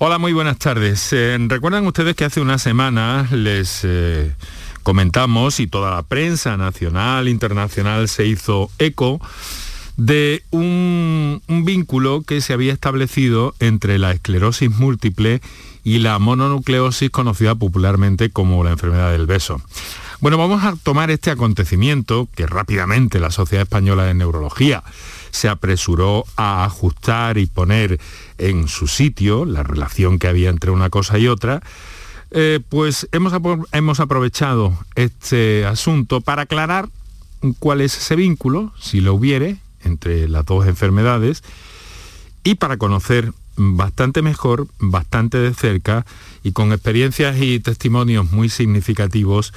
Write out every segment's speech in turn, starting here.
Hola, muy buenas tardes. Eh, Recuerdan ustedes que hace una semana les eh, comentamos y toda la prensa nacional, internacional se hizo eco de un vínculo que se había establecido entre la esclerosis múltiple y la mononucleosis conocida popularmente como la enfermedad del beso. Bueno, vamos a tomar este acontecimiento que rápidamente la Sociedad Española de Neurología se apresuró a ajustar y poner en su sitio la relación que había entre una cosa y otra, eh, pues hemos, hemos aprovechado este asunto para aclarar cuál es ese vínculo, si lo hubiere, entre las dos enfermedades, y para conocer bastante mejor, bastante de cerca y con experiencias y testimonios muy significativos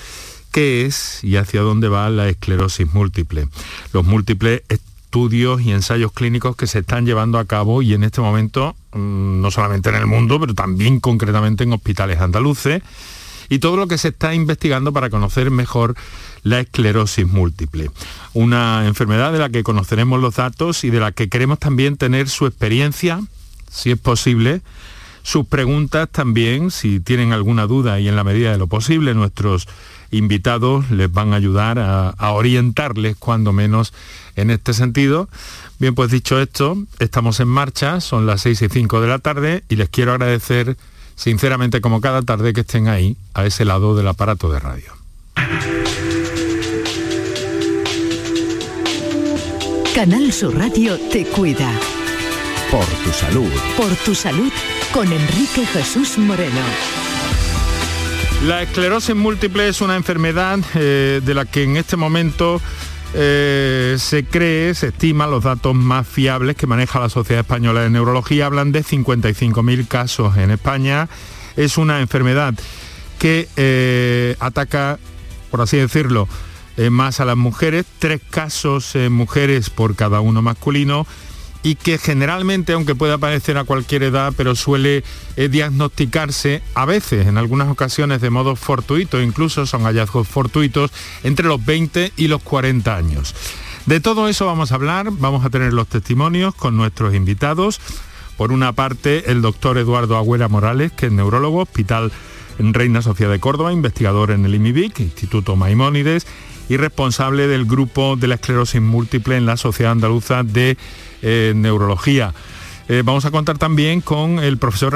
qué es y hacia dónde va la esclerosis múltiple. Los múltiples estudios y ensayos clínicos que se están llevando a cabo y en este momento, mm, no solamente en el mundo, pero también concretamente en hospitales andaluces, y todo lo que se está investigando para conocer mejor la esclerosis múltiple. Una enfermedad de la que conoceremos los datos y de la que queremos también tener su experiencia, si es posible, sus preguntas también, si tienen alguna duda y en la medida de lo posible nuestros invitados les van a ayudar a, orientarles cuando menos en este sentido. Bien, pues dicho esto, estamos en marcha, son las 6 y 5 de la tarde y les quiero agradecer sinceramente como cada tarde que estén ahí, a ese lado del aparato de radio. Canal Sur Radio te cuida. Por tu salud. Por tu salud con Enrique Jesús Moreno. La esclerosis múltiple es una enfermedad eh, de la que en este momento eh, se cree, se estima, los datos más fiables que maneja la Sociedad Española de Neurología. Hablan de 55.000 casos en España. Es una enfermedad que eh, ataca, por así decirlo, más a las mujeres, tres casos en mujeres por cada uno masculino y que generalmente, aunque pueda aparecer a cualquier edad, pero suele eh, diagnosticarse a veces, en algunas ocasiones de modo fortuito, incluso son hallazgos fortuitos, entre los 20 y los 40 años. De todo eso vamos a hablar, vamos a tener los testimonios con nuestros invitados. Por una parte, el doctor Eduardo Agüera Morales, que es neurólogo, Hospital Reina Sofía de Córdoba, investigador en el IMIBIC, Instituto Maimónides, y responsable del grupo de la esclerosis múltiple en la Sociedad Andaluza de eh, Neurología. Eh, vamos a contar también con el profesor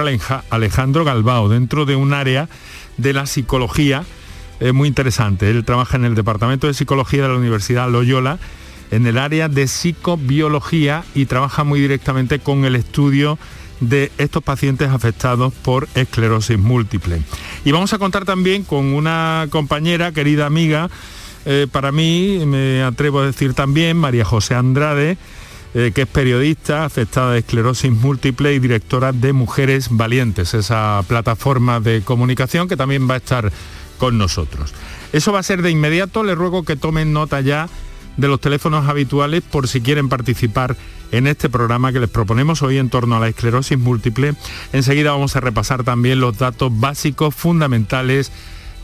Alejandro Galbao, dentro de un área de la psicología eh, muy interesante. Él trabaja en el Departamento de Psicología de la Universidad Loyola, en el área de psicobiología y trabaja muy directamente con el estudio de estos pacientes afectados por esclerosis múltiple. Y vamos a contar también con una compañera, querida amiga, para mí, me atrevo a decir también, María José Andrade, eh, que es periodista, afectada de esclerosis múltiple y directora de Mujeres Valientes, esa plataforma de comunicación que también va a estar con nosotros. Eso va a ser de inmediato, le ruego que tomen nota ya de los teléfonos habituales por si quieren participar en este programa que les proponemos hoy en torno a la esclerosis múltiple. Enseguida vamos a repasar también los datos básicos fundamentales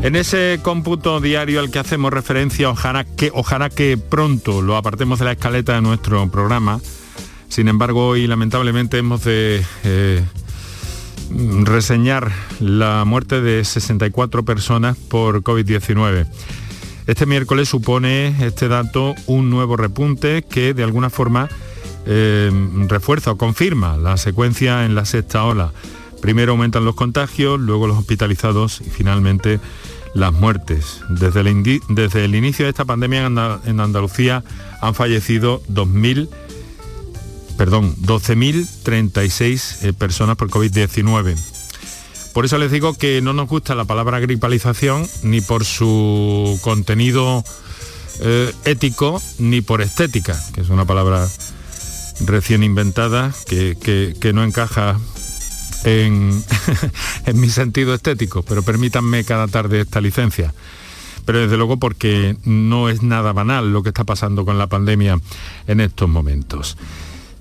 En ese cómputo diario al que hacemos referencia, ojalá que, que pronto lo apartemos de la escaleta de nuestro programa. Sin embargo, hoy lamentablemente hemos de eh, reseñar la muerte de 64 personas por COVID-19. Este miércoles supone este dato un nuevo repunte que de alguna forma eh, refuerza o confirma la secuencia en la sexta ola. Primero aumentan los contagios, luego los hospitalizados y finalmente las muertes. Desde el, desde el inicio de esta pandemia en Andalucía han fallecido 2.000, perdón, 12.036 eh, personas por COVID-19. Por eso les digo que no nos gusta la palabra gripalización ni por su contenido eh, ético ni por estética, que es una palabra recién inventada que, que no encaja en, en mi sentido estético, pero permítanme cada tarde esta licencia pero desde luego porque no es nada banal lo que está pasando con la pandemia en estos momentos.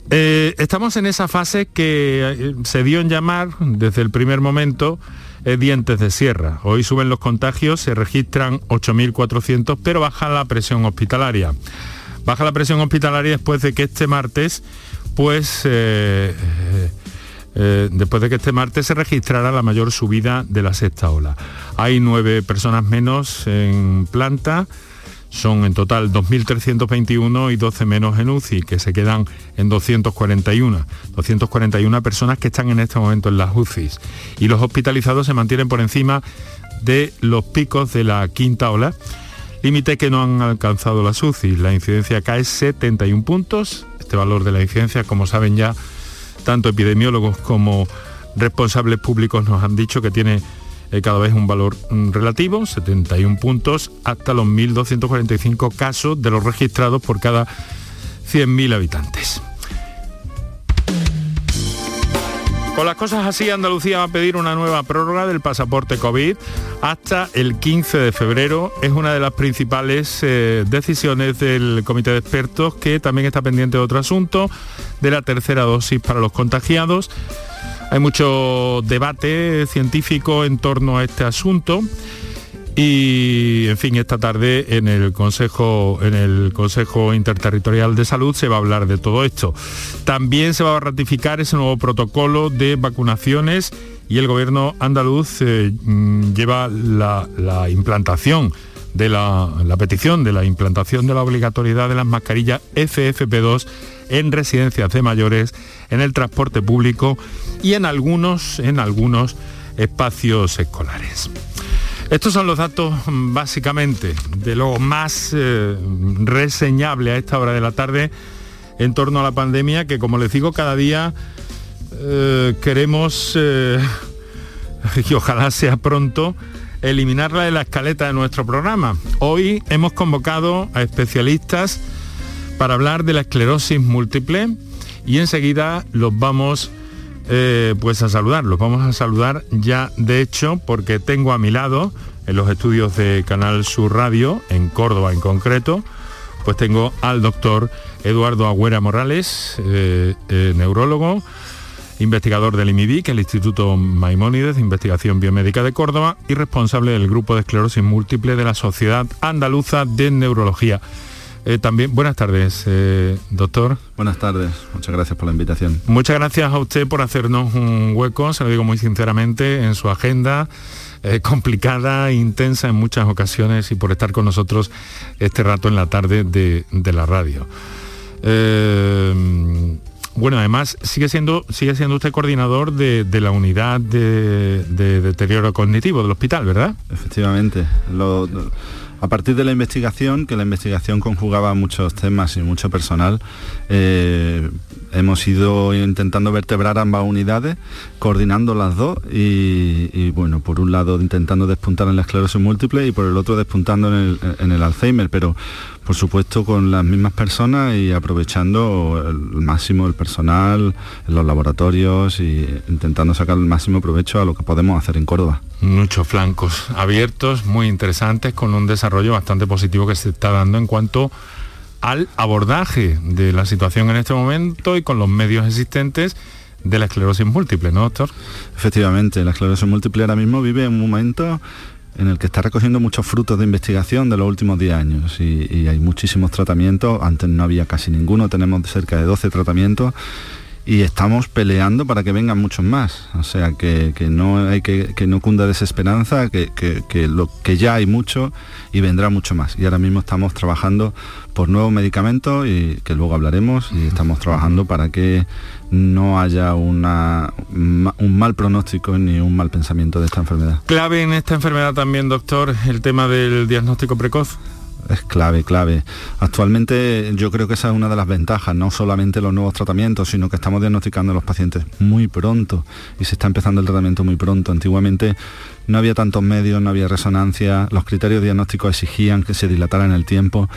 Eh, estamos en esa fase que eh, se dio en llamar desde el primer momento eh, dientes de sierra. Hoy suben los contagios, se registran 8.400, pero baja la presión hospitalaria. Baja la presión hospitalaria después de que este martes, pues eh, después de que este martes se registrara la mayor subida de la sexta ola. Hay nueve personas menos en planta, son en total 2.321 y 12 menos en UCI, que se quedan en 241. 241 personas que están en este momento en las UCIs. Y los hospitalizados se mantienen por encima de los picos de la quinta ola, límite que no han alcanzado las UCI. La incidencia cae 71 puntos. Este valor de la incidencia, como saben ya, tanto epidemiólogos como responsables públicos nos han dicho que tiene eh, cada vez un valor mm, relativo, 71 puntos, hasta los 1.245 casos de los registrados por cada 100.000 habitantes. Con las cosas así, Andalucía va a pedir una nueva prórroga del pasaporte COVID hasta el 15 de febrero. Es una de las principales eh, decisiones del comité de expertos que también está pendiente de otro asunto, de la tercera dosis para los contagiados. Hay mucho debate científico en torno a este asunto y en fin esta tarde en el consejo en el consejo interterritorial de salud se va a hablar de todo esto también se va a ratificar ese nuevo protocolo de vacunaciones y el gobierno andaluz eh, mm, lleva la, implantación de la, la, petición de la implantación de la obligatoriedad de las mascarillas FFP2 en residencias de mayores, en el transporte público y en algunos, en algunos espacios escolares. Estos son los datos mm, básicamente de lo más eh, reseñable a esta hora de la tarde en torno a la pandemia que como les digo cada día eh, queremos eh, y ojalá sea pronto eliminarla de la escaleta de nuestro programa. Hoy hemos convocado a especialistas para hablar de la esclerosis múltiple y enseguida los vamos eh, pues a saludar. Los vamos a saludar ya de hecho porque tengo a mi lado en los estudios de Canal Sur Radio, en Córdoba en concreto, pues tengo al doctor Eduardo Agüera Morales, eh, eh, neurólogo, investigador del IMIBIC, el Instituto Maimónides de Investigación Biomédica de Córdoba y responsable del Grupo de Esclerosis Múltiple de la Sociedad Andaluza de Neurología. Eh, también, buenas tardes, eh, doctor. Buenas tardes, muchas gracias por la invitación. Muchas gracias a usted por hacernos un hueco, se lo digo muy sinceramente, en su agenda. Eh, complicada, intensa en muchas ocasiones y por estar con nosotros este rato en la tarde de, la radio. bueno, además sigue siendo, sigue siendo usted coordinador de, la unidad de, deterioro cognitivo del hospital, ¿verdad? Efectivamente. Lo, a partir de la investigación, que la investigación conjugaba muchos temas y mucho personal, eh, hemos ido intentando vertebrar ambas unidades, coordinando las dos y, bueno, por un lado intentando despuntar en la esclerosis múltiple y por el otro despuntando en el, Alzheimer, pero por supuesto con las mismas personas y aprovechando el máximo el personal en los laboratorios y intentando sacar el máximo provecho a lo que podemos hacer en Córdoba. Muchos flancos abiertos, muy interesantes, con un desarrollo bastante positivo que se está dando en cuanto al abordaje de la situación en este momento y con los medios existentes de la esclerosis múltiple, ¿no, doctor? Efectivamente, la esclerosis múltiple ahora mismo vive un momento en el que está recogiendo muchos frutos de investigación de los últimos 10 años. Y, hay muchísimos tratamientos, antes no había casi ninguno, tenemos cerca de 12 tratamientos y estamos peleando para que vengan muchos más. O sea, que, no hay que, que, no cunda desesperanza, que, que, lo, que ya hay mucho y vendrá mucho más. Y ahora mismo estamos trabajando por nuevos medicamentos y que luego hablaremos y estamos trabajando para que no haya una, un mal pronóstico ni un mal pensamiento de esta enfermedad. Clave en esta enfermedad también, doctor, el tema del diagnóstico precoz es clave, clave. Actualmente yo creo que esa es una de las ventajas, no solamente los nuevos tratamientos, sino que estamos diagnosticando a los pacientes muy pronto y se está empezando el tratamiento muy pronto. Antiguamente no había tantos medios, no había resonancia, los criterios diagnósticos exigían que se dilatara en el tiempo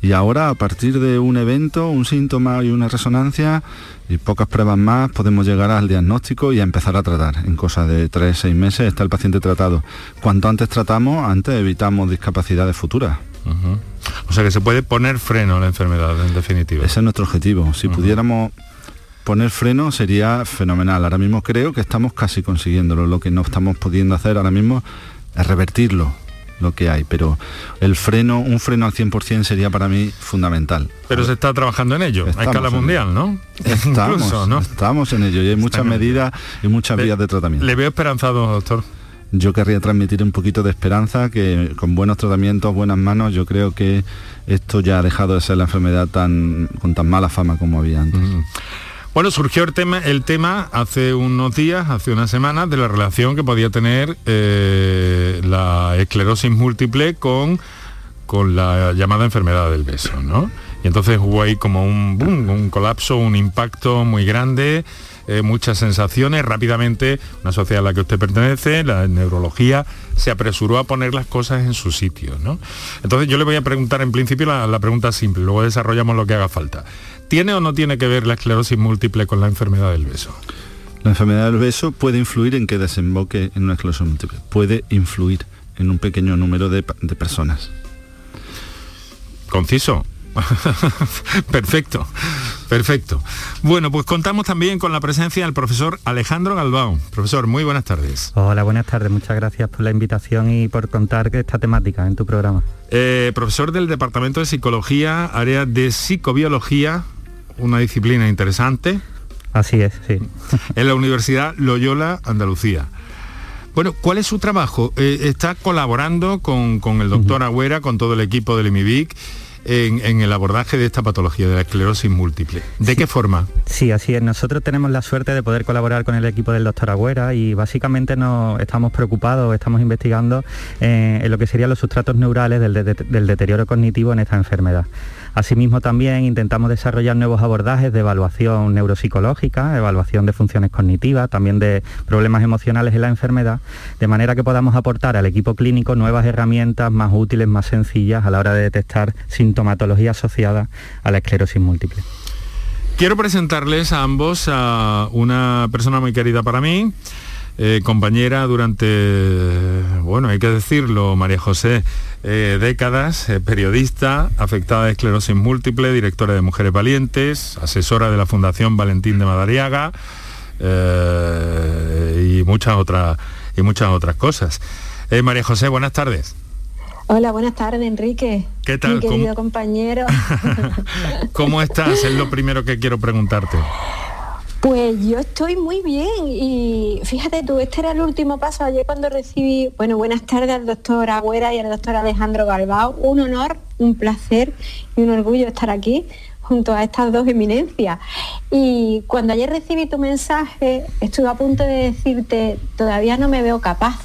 Y ahora a partir de un evento, un síntoma y una resonancia y pocas pruebas más podemos llegar al diagnóstico y a empezar a tratar. En cosa de tres, seis meses está el paciente tratado. Cuanto antes tratamos, antes evitamos discapacidades futuras. O sea que se puede poner freno a la enfermedad, en definitiva. Ese es nuestro objetivo. Si pudiéramos poner freno sería fenomenal. Ahora mismo creo que estamos casi consiguiéndolo. Lo que no estamos pudiendo hacer ahora mismo es revertirlo lo que hay, pero el freno, un freno al 100% sería para mí fundamental. Pero se está trabajando en ello, a escala mundial, ¿no? Estamos, ¿no? estamos en ello y hay muchas medidas y muchas vías de tratamiento. Le veo esperanzado, doctor yo querría transmitir un poquito de esperanza, que con buenos tratamientos, buenas manos, yo creo que esto ya ha dejado de ser la enfermedad tan, con tan mala fama como había antes. Bueno, surgió el tema, el tema hace unos días, hace unas semanas, de la relación que podía tener eh, la esclerosis múltiple con, con la llamada enfermedad del beso, ¿no? Y entonces hubo ahí como un un colapso, un impacto muy grande eh, muchas sensaciones. Rápidamente, una sociedad a la que usted pertenece, la neurología, se apresuró a poner las cosas en su sitio. ¿no? Entonces yo le voy a preguntar en principio la, pregunta simple, luego desarrollamos lo que haga falta. ¿Tiene o no tiene que ver la esclerosis múltiple con la enfermedad del beso? La enfermedad del beso puede influir en que desemboque en una esclerosis múltiple. Puede influir en un pequeño número de, de personas. Conciso. perfecto, perfecto. Bueno, pues contamos también con la presencia del profesor Alejandro Galbao. Profesor, muy buenas tardes. Hola, buenas tardes. Muchas gracias por la invitación y por contar esta temática en tu programa. Eh, profesor del Departamento de Psicología, área de Psicobiología, una disciplina interesante. Así es, sí. En la Universidad Loyola, Andalucía. Bueno, ¿cuál es su trabajo? Eh, está colaborando con, el doctor Agüera, con todo el equipo del IMIBIC en, el abordaje de esta patología de la esclerosis múltiple. ¿De qué forma? Sí, así es. Nosotros tenemos la suerte de poder colaborar con el equipo del doctor Agüera y básicamente nos estamos preocupados, estamos investigando eh, en lo que serían los sustratos neurales del deterioro cognitivo en esta enfermedad. Asimismo, también intentamos desarrollar nuevos abordajes de evaluación neuropsicológica, evaluación de funciones cognitivas, también de problemas emocionales en la enfermedad, de manera que podamos aportar al equipo clínico nuevas herramientas más útiles, más sencillas a la hora de detectar sintomatología asociada a la esclerosis múltiple. Quiero presentarles a ambos a una persona muy querida para mí, eh, compañera durante, bueno, hay que decirlo, María José, eh, décadas, eh, periodista, afectada de esclerosis múltiple, directora de Mujeres Valientes, asesora de la Fundación Valentín de Madariaga y, muchas otras, y muchas otras cosas. María José, buenas tardes. Hola, buenas tardes, Enrique. ¿Qué tal? Mi querido compañero. ¿Cómo estás? Es lo primero que quiero preguntarte. Pues yo estoy muy bien y fíjate tú, este era el último paso ayer cuando recibí, bueno, buenas tardes al doctor Agüera y al doctor Alejandro Galbao. Un honor, un placer y un orgullo estar aquí junto a estas dos eminencias. Y cuando ayer recibí tu mensaje, estuve a punto de decirte, todavía no me veo capaz,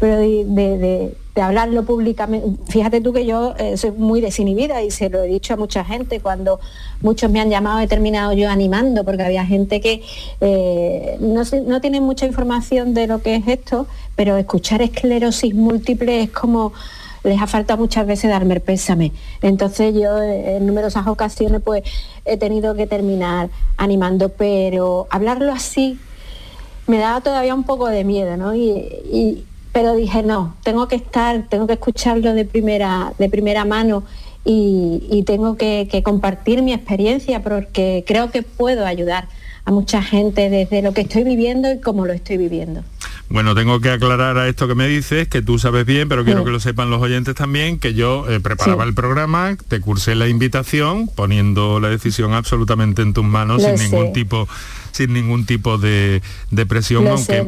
pero de de hablarlo públicamente. Fíjate tú que yo eh, soy muy desinhibida y se lo he dicho a mucha gente cuando muchos me han llamado, he terminado yo animando porque había gente que eh, no, no tiene mucha información de lo que es esto, pero escuchar esclerosis múltiple es como les ha faltado muchas veces darme el pésame. Entonces yo eh, en numerosas ocasiones pues he tenido que terminar animando, pero hablarlo así me da todavía un poco de miedo, ¿no? Pero dije, no, tengo que estar, tengo que escucharlo de primera, de primera mano y, tengo que, compartir mi experiencia porque creo que puedo ayudar a mucha gente desde lo que estoy viviendo y cómo lo estoy viviendo. Bueno, tengo que aclarar a esto que me dices, que tú sabes bien, pero quiero que lo sepan los oyentes también, que yo eh, preparaba el programa, te cursé la invitación, poniendo la decisión absolutamente en tus manos, sin ningún tipo sin ningún tipo de, presión, aunque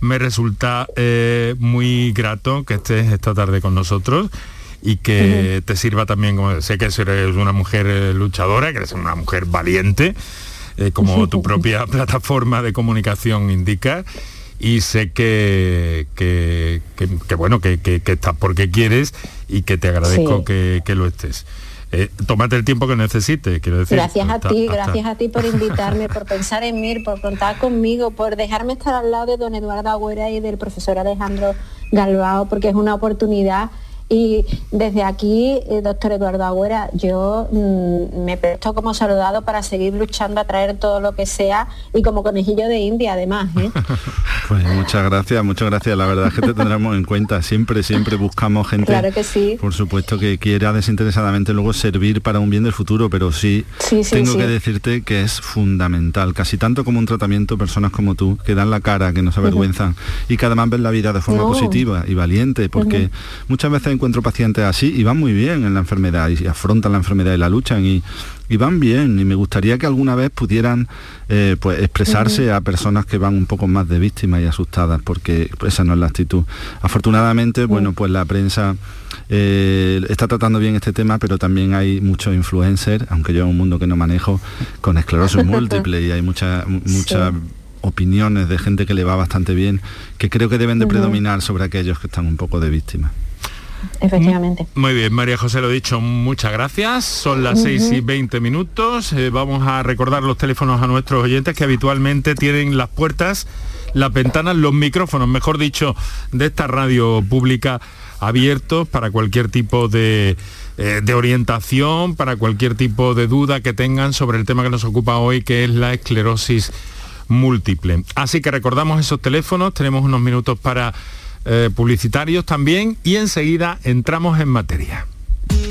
me resulta eh, muy grato que estés esta tarde con nosotros y que te sirva también, como sé que eres una mujer eh, luchadora, que eres una mujer valiente, eh, como tu propia plataforma de comunicación indica, y sé que, que, bueno, que, estás porque quieres y que te agradezco que, lo estés. Eh, tómate el tiempo que necesites, quiero decir. Gracias a ti, gracias a ti por invitarme, por pensar en mí, por contar conmigo, por dejarme estar al lado de don Eduardo Agüera y del profesor Alejandro Galbao, porque es una oportunidad Y desde aquí, eh, doctor Eduardo Agüera, yo mm, me presto como saludado para seguir luchando a traer todo lo que sea y como conejillo de India además. ¿eh? pues muchas gracias, muchas gracias. La verdad es que te tendremos en cuenta. Siempre, siempre buscamos gente, claro que sí. por supuesto, que quiera desinteresadamente luego servir para un bien del futuro, pero sí, tengo que decirte que es fundamental, casi tanto como un tratamiento, personas como tú, que dan la cara, que no se avergüenzan y que además ven la vida de forma positiva y valiente, porque muchas veces encuentro pacientes así y van muy bien en la enfermedad y afrontan la enfermedad y la luchan y, van bien. Y me gustaría que alguna vez pudieran eh, pues expresarse a personas que van un poco más de víctimas y asustadas porque esa no es la actitud. Afortunadamente bueno pues la prensa eh, está tratando bien este tema pero también hay muchos influencers aunque yo en un mundo que no manejo con esclerosis múltiple y hay mucha mucha opiniones de gente que le va bastante bien que creo que deben de predominar sobre aquellos que están un poco de víctimas Efectivamente. Muy bien, María José lo he dicho, muchas gracias. Son las 6 y 20 minutos. Eh, vamos a recordar los teléfonos a nuestros oyentes que habitualmente tienen las puertas, las ventanas, los micrófonos, mejor dicho, de esta radio pública abiertos para cualquier tipo de, eh, de orientación, para cualquier tipo de duda que tengan sobre el tema que nos ocupa hoy, que es la esclerosis múltiple. Así que recordamos esos teléfonos, tenemos unos minutos para eh, publicitarios también y enseguida entramos en materia.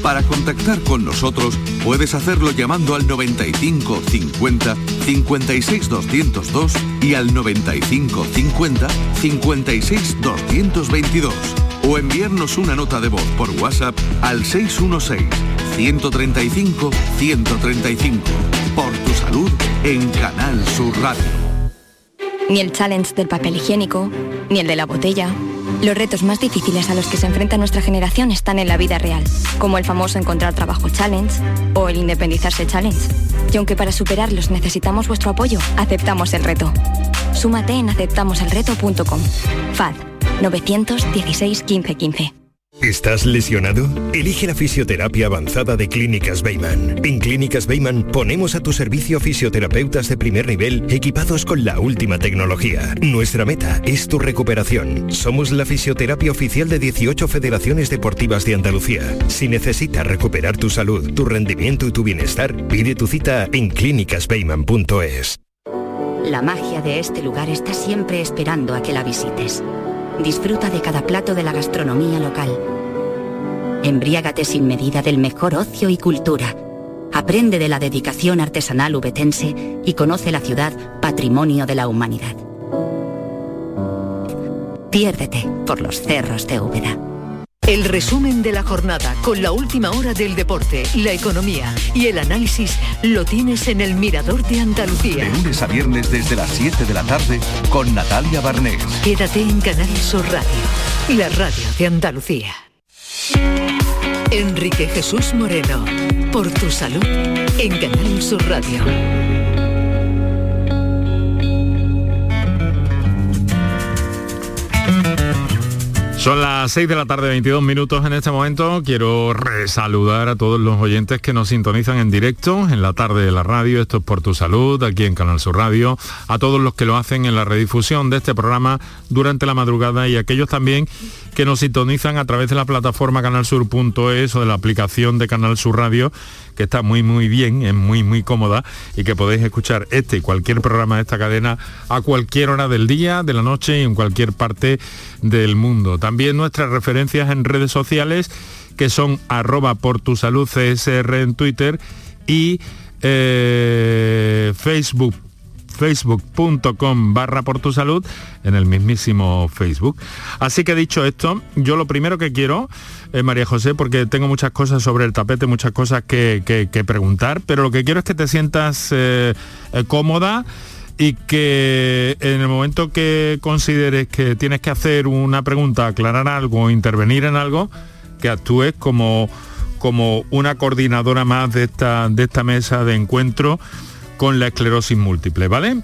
Para contactar con nosotros puedes hacerlo llamando al 95 50 56 202 y al 95 50 56 222 o enviarnos una nota de voz por WhatsApp al 616 135 135 por tu salud en Canal Sur Radio. Ni el challenge del papel higiénico, ni el de la botella. Los retos más difíciles a los que se enfrenta nuestra generación están en la vida real, como el famoso encontrar trabajo challenge o el independizarse challenge. Y aunque para superarlos necesitamos vuestro apoyo, aceptamos el reto. Súmate en aceptamoselreto.com. FAD 916 1515. ¿Estás lesionado? Elige la fisioterapia avanzada de Clínicas Beyman. En Clínicas Beyman ponemos a tu servicio fisioterapeutas de primer nivel equipados con la última tecnología. Nuestra meta es tu recuperación. Somos la fisioterapia oficial de 18 federaciones deportivas de Andalucía. Si necesitas recuperar tu salud, tu rendimiento y tu bienestar, pide tu cita en clínicasbeyman.es. La magia de este lugar está siempre esperando a que la visites. Disfruta de cada plato de la gastronomía local. Embriágate sin medida del mejor ocio y cultura. Aprende de la dedicación artesanal ubetense y conoce la ciudad patrimonio de la humanidad. Piérdete por los cerros de Úbeda. El resumen de la jornada con la última hora del deporte, la economía y el análisis lo tienes en el Mirador de Andalucía. De lunes a viernes desde las 7 de la tarde con Natalia Barnés. Quédate en Canal Sur Radio, la radio de Andalucía. Enrique Jesús Moreno, por tu salud en Canal Sur Radio. Son las 6 de la tarde, 22 minutos en este momento. Quiero resaludar a todos los oyentes que nos sintonizan en directo en la tarde de la radio. Esto es por tu salud, aquí en Canal Sur Radio. A todos los que lo hacen en la redifusión de este programa durante la madrugada y aquellos también que nos sintonizan a través de la plataforma canalsur.es o de la aplicación de Canal Sur Radio que está muy muy bien, es muy muy cómoda y que podéis escuchar este y cualquier programa de esta cadena a cualquier hora del día, de la noche y en cualquier parte del mundo. También nuestras referencias en redes sociales que son arroba por tu salud CSR en Twitter y eh, Facebook facebook.com barra por tu salud en el mismísimo Facebook. Así que dicho esto, yo lo primero que quiero, eh, María José, porque tengo muchas cosas sobre el tapete, muchas cosas que, preguntar, pero lo que quiero es que te sientas eh, eh, cómoda y que en el momento que consideres que tienes que hacer una pregunta, aclarar algo, intervenir en algo, que actúes como, como una coordinadora más de esta, de esta mesa de encuentro con la esclerosis múltiple, ¿vale?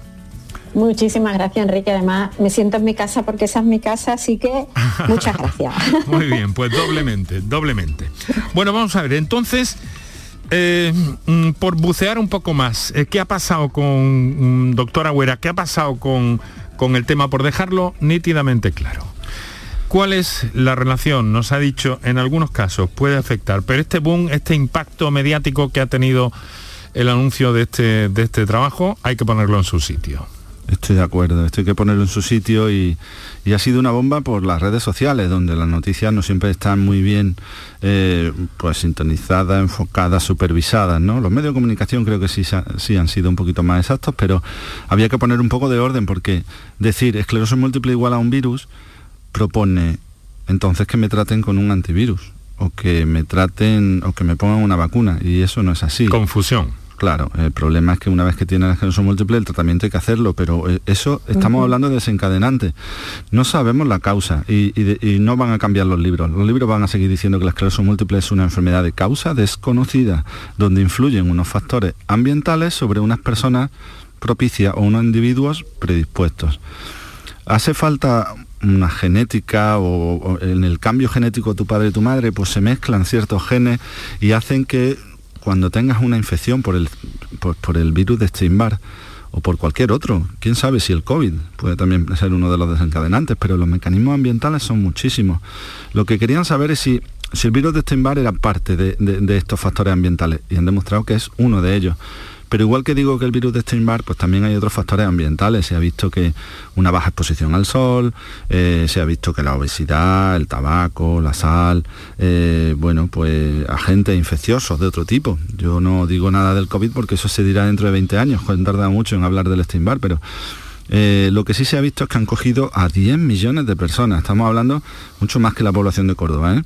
Muchísimas gracias, Enrique. Además, me siento en mi casa porque esa es mi casa, así que muchas gracias. Muy bien, pues doblemente, doblemente. Bueno, vamos a ver, entonces, eh, mm, por bucear un poco más, eh, ¿qué ha pasado con, mm, doctora Agüera, qué ha pasado con, con el tema, por dejarlo nítidamente claro? ¿Cuál es la relación? Nos ha dicho, en algunos casos puede afectar, pero este boom, este impacto mediático que ha tenido el anuncio de este, de este trabajo, hay que ponerlo en su sitio. Estoy de acuerdo, esto hay que ponerlo en su sitio y, ha sido una bomba por las redes sociales, donde las noticias no siempre están muy bien eh, pues sintonizadas, enfocadas, supervisadas. Los medios de comunicación creo que sí, sí han sido un poquito más exactos, pero había que poner un poco de orden porque decir esclerosis múltiple igual a un virus propone entonces que me traten con un antivirus o que me traten o que me pongan una vacuna y eso no es así. Confusión. Claro, el problema es que una vez que tiene la esclerosis múltiple el tratamiento hay que hacerlo, pero eh, eso estamos hablando de desencadenante. No sabemos la causa y, no van a cambiar los libros. Los libros van a seguir diciendo que la esclerosis múltiple es una enfermedad de causa desconocida, donde influyen unos factores ambientales sobre unas personas propicias o unos individuos predispuestos. Hace falta una genética o, en el cambio genético de tu padre y tu madre, pues se mezclan ciertos genes y hacen que cuando tengas una infección por el, por, el virus de Steinbar o por cualquier otro, quién sabe si el COVID puede también ser uno de los desencadenantes, pero los mecanismos ambientales son muchísimos. Lo que querían saber es si, el virus de Steinbar era parte de estos factores ambientales y han demostrado que es uno de ellos. Pero igual que digo que el virus de Steinbar, pues también hay otros factores ambientales. Se ha visto que una baja exposición al sol, eh, se ha visto que la obesidad, el tabaco, la sal, eh, bueno, pues agentes infecciosos de otro tipo. Yo no digo nada del COVID porque eso se dirá dentro de 20 años, han tardado mucho en hablar del Steinbar, pero eh, lo que sí se ha visto es que han cogido a 10 millones de personas. Estamos hablando mucho más que la población de Córdoba.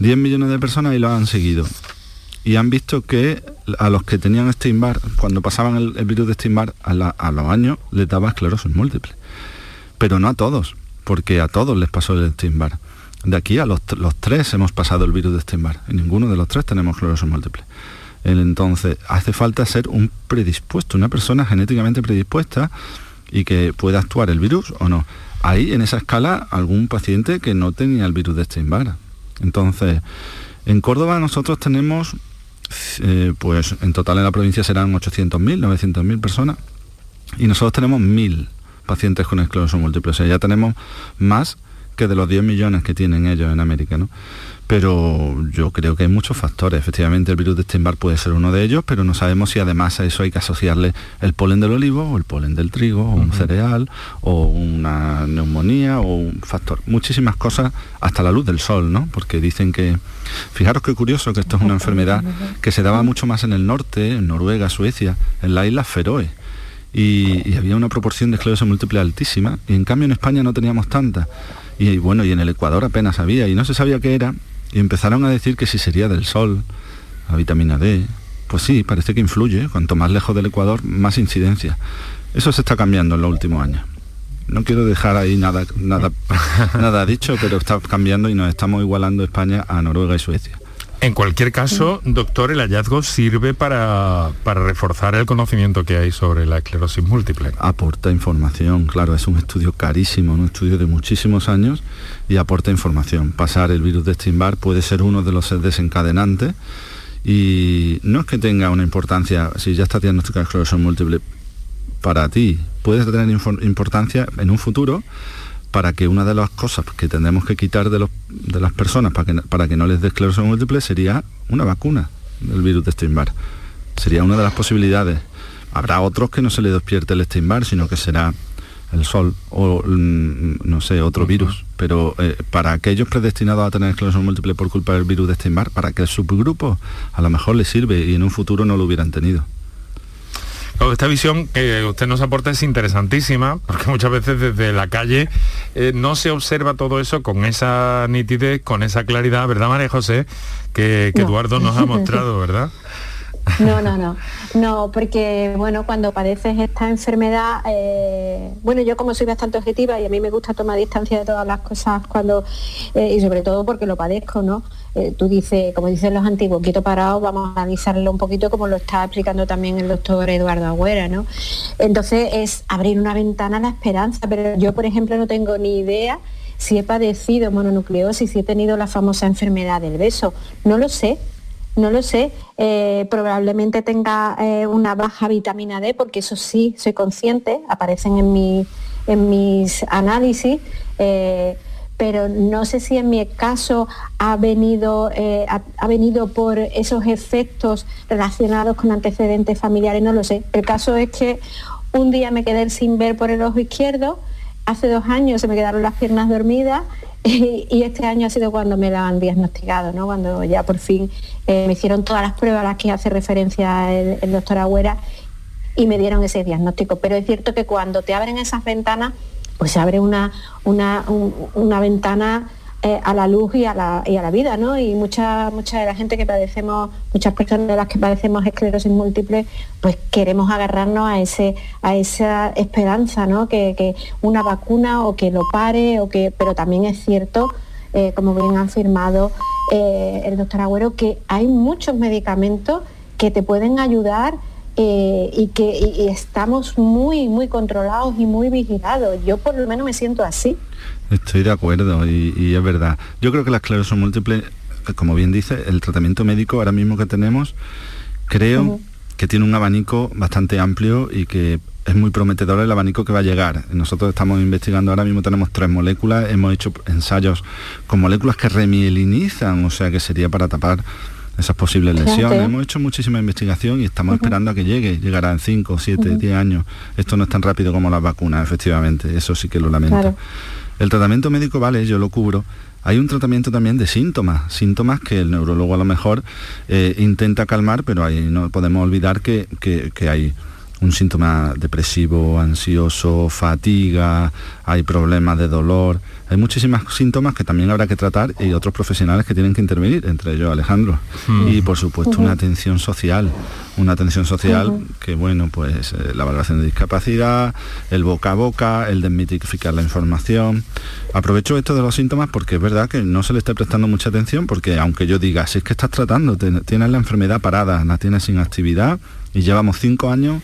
10 millones de personas y lo han seguido y han visto que a los que tenían Steinbar, cuando pasaban el, virus de Steinbar, a, los años les daba esclerosis múltiple. Pero no a todos, porque a todos les pasó el Steinbar. De aquí a los, tres hemos pasado el virus de Steinbar. En ninguno de los tres tenemos esclerosis múltiple. Entonces, hace falta ser un predispuesto, una persona genéticamente predispuesta y que pueda actuar el virus o no. Hay en esa escala algún paciente que no tenía el virus de Steinbar. Entonces, en Córdoba nosotros tenemos eh, pues en total en la provincia serán 800.000, 900.000 personas y nosotros tenemos 1.000 pacientes con esclerosis múltiple, o sea, ya tenemos más que de los 10 millones que tienen ellos en América, ¿no? Pero yo creo que hay muchos factores. Efectivamente, el virus de Steinbar puede ser uno de ellos, pero no sabemos si además a eso hay que asociarle el polen del olivo, o el polen del trigo, o un cereal, o una neumonía, o un factor. Muchísimas cosas, hasta la luz del sol, ¿no? Porque dicen que... Fijaros qué curioso que esto es una enfermedad que se daba mucho más en el norte, en Noruega, Suecia, en las Islas Feroe. Y, y, había una proporción de esclerosis múltiple altísima y en cambio en España no teníamos tanta y bueno y en el Ecuador apenas había y no se sabía qué era y empezaron a decir que si sería del sol, la vitamina D. Pues sí, parece que influye. Cuanto más lejos del Ecuador, más incidencia. Eso se está cambiando en los últimos años. No quiero dejar ahí nada, nada, nada dicho, pero está cambiando y nos estamos igualando España a Noruega y Suecia. En cualquier caso, doctor, el hallazgo sirve para, para, reforzar el conocimiento que hay sobre la esclerosis múltiple. Aporta información, claro, es un estudio carísimo, un estudio de muchísimos años y aporta información. Pasar el virus de Steinbar puede ser uno de los desencadenantes y no es que tenga una importancia, si ya está diagnosticada esclerosis múltiple para ti, puede tener importancia en un futuro para que una de las cosas que tendremos que quitar de, los, de las personas para que, para que no les dé esclerosis múltiple sería una vacuna del virus de Steinbar. Sería una de las posibilidades. Habrá otros que no se les despierte el Steinbar, sino que será el sol o mm, no sé, otro virus. Pero eh, para aquellos predestinados a tener esclerosis múltiple por culpa del virus de Steinbar, para que el subgrupo a lo mejor les sirve y en un futuro no lo hubieran tenido esta visión que usted nos aporta es interesantísima, porque muchas veces desde la calle eh, no se observa todo eso con esa nitidez, con esa claridad, ¿verdad, María José? Que, Eduardo nos ha mostrado, ¿verdad? No, no, no. No, porque bueno, cuando padeces esta enfermedad, eh, bueno, yo como soy bastante objetiva y a mí me gusta tomar distancia de todas las cosas cuando, eh, y sobre todo porque lo padezco, ¿no? Eh, tú dices, como dicen los antiguos, quieto parado, vamos a analizarlo un poquito como lo está explicando también el doctor Eduardo Agüera, ¿no? Entonces es abrir una ventana a la esperanza, pero yo, por ejemplo, no tengo ni idea si he padecido mononucleosis, si he tenido la famosa enfermedad del beso. No lo sé, no lo sé. Eh, probablemente tenga eh, una baja vitamina D, porque eso sí, soy consciente, aparecen en, mi, en mis análisis pero no sé si en mi caso ha venido, eh, ha, venido por esos efectos relacionados con antecedentes familiares, no lo sé. El caso es que un día me quedé sin ver por el ojo izquierdo, hace dos años se me quedaron las piernas dormidas y, este año ha sido cuando me lo han diagnosticado, ¿no? cuando ya por fin eh, me hicieron todas las pruebas a las que hace referencia el, doctor Agüera y me dieron ese diagnóstico. Pero es cierto que cuando te abren esas ventanas, pues se abre una, una, una ventana eh, a la luz y a la, y a la vida, ¿no? Y mucha, mucha de la gente que padecemos, muchas personas de las que padecemos esclerosis múltiple, pues queremos agarrarnos a ese, a esa esperanza, ¿no? Que, una vacuna o que lo pare, o que, pero también es cierto, eh, como bien ha afirmado eh, el doctor Agüero, que hay muchos medicamentos que te pueden ayudar y que estamos muy, muy controlados y muy vigilados. Yo por lo menos me siento así. Estoy de acuerdo y, es verdad. Yo creo que la esclerosis múltiple, como bien dice, el tratamiento médico ahora mismo que tenemos, creo que tiene un abanico bastante amplio y que es muy prometedor el abanico que va a llegar. Nosotros estamos investigando, ahora mismo tenemos tres moléculas, hemos hecho ensayos con moléculas que remielinizan, o sea que sería para tapar esas posibles lesiones. Hemos hecho muchísima investigación y estamos esperando a que llegue. Llegará en 5, 7, 10 años. Esto no es tan rápido como las vacunas, efectivamente. Eso sí que lo lamento. El tratamiento médico, vale, yo lo cubro. Hay un tratamiento también de síntomas, síntomas que el neurólogo a lo mejor eh, intenta calmar, pero ahí no podemos olvidar que, que hay un síntoma depresivo, ansioso, fatiga, hay problemas de dolor, hay muchísimos síntomas que también habrá que tratar y otros profesionales que tienen que intervenir, entre ellos Alejandro. Hmm. Y por supuesto una atención social, una atención social que bueno, pues eh, la valoración de discapacidad, el boca a boca, el desmitificar la información. Aprovecho esto de los síntomas porque es verdad que no se le está prestando mucha atención porque aunque yo diga, si es que estás tratando, tienes la enfermedad parada, la tienes sin actividad y llevamos cinco años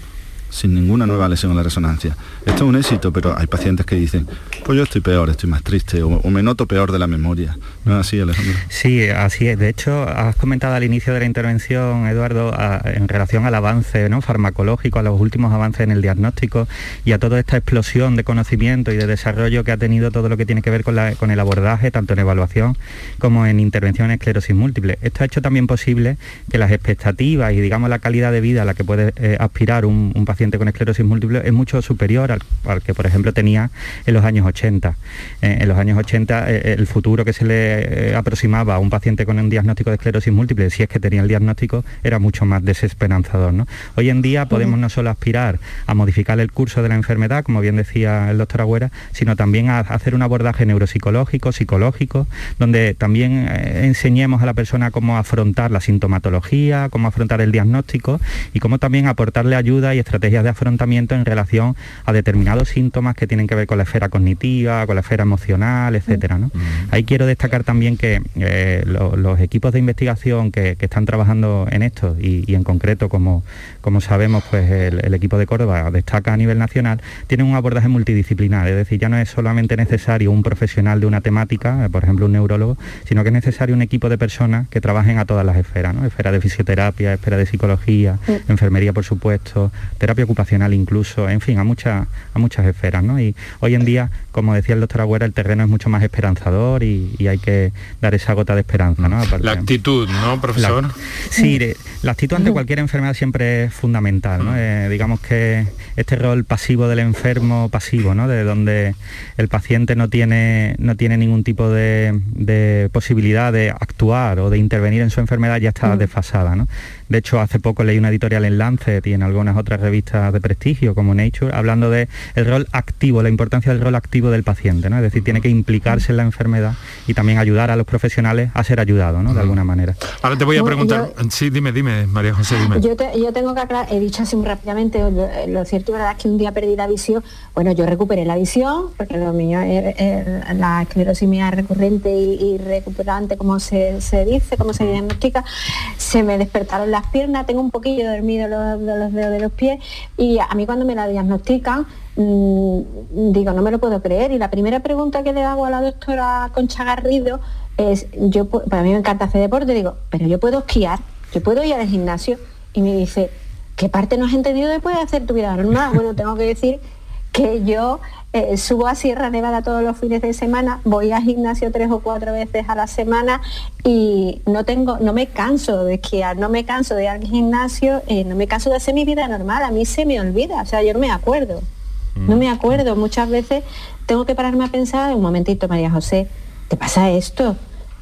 sin ninguna nueva lesión en la resonancia. Esto es un éxito, pero hay pacientes que dicen, pues yo estoy peor, estoy más triste o, me noto peor de la memoria. ¿No es así, Alejandro? Sí, así es. De hecho, has comentado al inicio de la intervención, Eduardo, en relación al avance ¿no? farmacológico, a los últimos avances en el diagnóstico y a toda esta explosión de conocimiento y de desarrollo que ha tenido todo lo que tiene que ver con, el abordaje, tanto en evaluación como en intervención en esclerosis múltiple. Esto ha hecho también posible que las expectativas y digamos la calidad de vida a la que puede eh, aspirar un paciente con esclerosis múltiple es mucho superior al, que, por ejemplo, tenía en los años 80. Eh, en los años 80 eh, el futuro que se le eh, aproximaba a un paciente con un diagnóstico de esclerosis múltiple, si es que tenía el diagnóstico, era mucho más desesperanzador. ¿no? Hoy en día podemos no solo aspirar a modificar el curso de la enfermedad, como bien decía el doctor Agüera, sino también a hacer un abordaje neuropsicológico, psicológico, donde también enseñemos a la persona cómo afrontar la sintomatología, cómo afrontar el diagnóstico y cómo también aportarle ayuda y estrategias de afrontamiento en relación a determinados síntomas que tienen que ver con la esfera cognitiva, con la esfera emocional, etcétera. ¿no? Ahí quiero destacar también que eh, los equipos de investigación que, están trabajando en esto y, en concreto, como, como sabemos, pues el, equipo de Córdoba destaca a nivel nacional, tienen un abordaje multidisciplinar, es decir, ya no es solamente necesario un profesional de una temática, eh, por ejemplo un neurólogo, sino que es necesario un equipo de personas que trabajen a todas las esferas, ¿no? esfera de fisioterapia, esfera de psicología, enfermería por supuesto, terapia ocupacional incluso, en fin, a, muchas a muchas esferas. ¿no? Y hoy en día, como decía el doctor Agüera, el terreno es mucho más esperanzador y, hay que dar esa gota de esperanza. ¿no? la actitud, ¿no, profesor? sí, la actitud ante cualquier enfermedad siempre es fundamental. ¿no? Eh, digamos que este rol pasivo del enfermo pasivo, ¿no? de donde el paciente no tiene, no tiene ningún tipo de, posibilidad de actuar o de intervenir en su enfermedad ya está desfasada. ¿no? De hecho, hace poco leí una editorial en Lancet y en algunas otras revistas de prestigio como Nature, hablando de el rol activo, la importancia del rol activo del paciente, ¿no? Es decir, tiene que implicarse en la enfermedad y también ayudar a los profesionales a ser ayudados, ¿no? De alguna manera. Ahora te voy a preguntar, sí, dime, dime, María José, dime. Yo, tengo que aclarar, he dicho así muy rápidamente, lo, cierto y verdad es que un día perdí la visión, bueno, yo recuperé la visión, porque lo mío es, la esclerosis mía recurrente y, recuperante, como se, dice, como se diagnostica, se me despertaron las piernas, tengo un poquillo dormido los, los dedos de los pies y a mí cuando me la diagnostican, mm, digo, no me lo puedo creer. Y la primera pregunta que le hago a la doctora Concha Garrido es, yo, para mí me encanta hacer deporte, digo, pero yo puedo esquiar, yo puedo ir al gimnasio y me dice, ¿qué parte no has entendido de hacer tu vida normal? Bueno, tengo que decir que yo eh, subo a Sierra Nevada todos los fines de semana, voy al gimnasio tres o cuatro veces a la semana y no tengo, no me canso de esquiar, no me canso de ir al gimnasio, eh, no me canso de hacer mi vida normal, a mí se me olvida, o sea, yo no me acuerdo, no me acuerdo, muchas veces tengo que pararme a pensar, un momentito María José, ¿te pasa esto?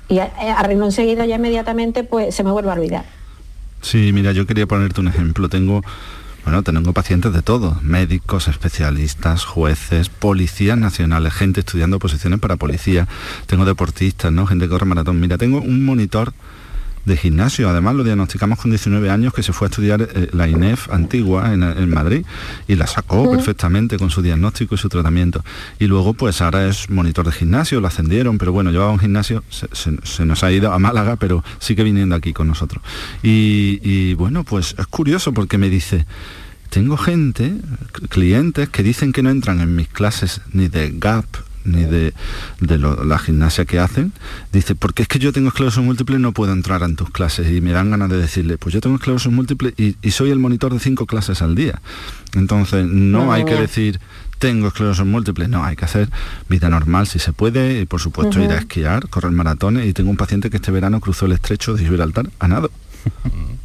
Y arreglo enseguida ya inmediatamente, pues se me vuelve a olvidar. Sí, mira, yo quería ponerte un ejemplo. Tengo bueno, tengo pacientes de todo, médicos, especialistas, jueces, policías nacionales, gente estudiando posiciones para policía, tengo deportistas, ¿no? Gente que corre maratón. Mira, tengo un monitor de gimnasio. Además lo diagnosticamos con 19 años que se fue a estudiar eh, la INEF antigua en, Madrid y la sacó perfectamente con su diagnóstico y su tratamiento. Y luego pues ahora es monitor de gimnasio, lo ascendieron, pero bueno, llevaba un gimnasio, se, nos ha ido a Málaga, pero sigue viniendo aquí con nosotros. Y, y bueno, pues es curioso porque me dice, tengo gente, clientes, que dicen que no entran en mis clases ni de GAP, ni de, la gimnasia que hacen, dice, porque es que yo tengo esclerosis múltiple no puedo entrar en tus clases y me dan ganas de decirle, pues yo tengo esclerosis múltiple y, soy el monitor de cinco clases al día. Entonces, no hay que decir, tengo esclerosis múltiple, no, hay que hacer vida normal si se puede, y por supuesto ir a esquiar, correr maratones, y tengo un paciente que este verano cruzó el estrecho de Gibraltar a nado.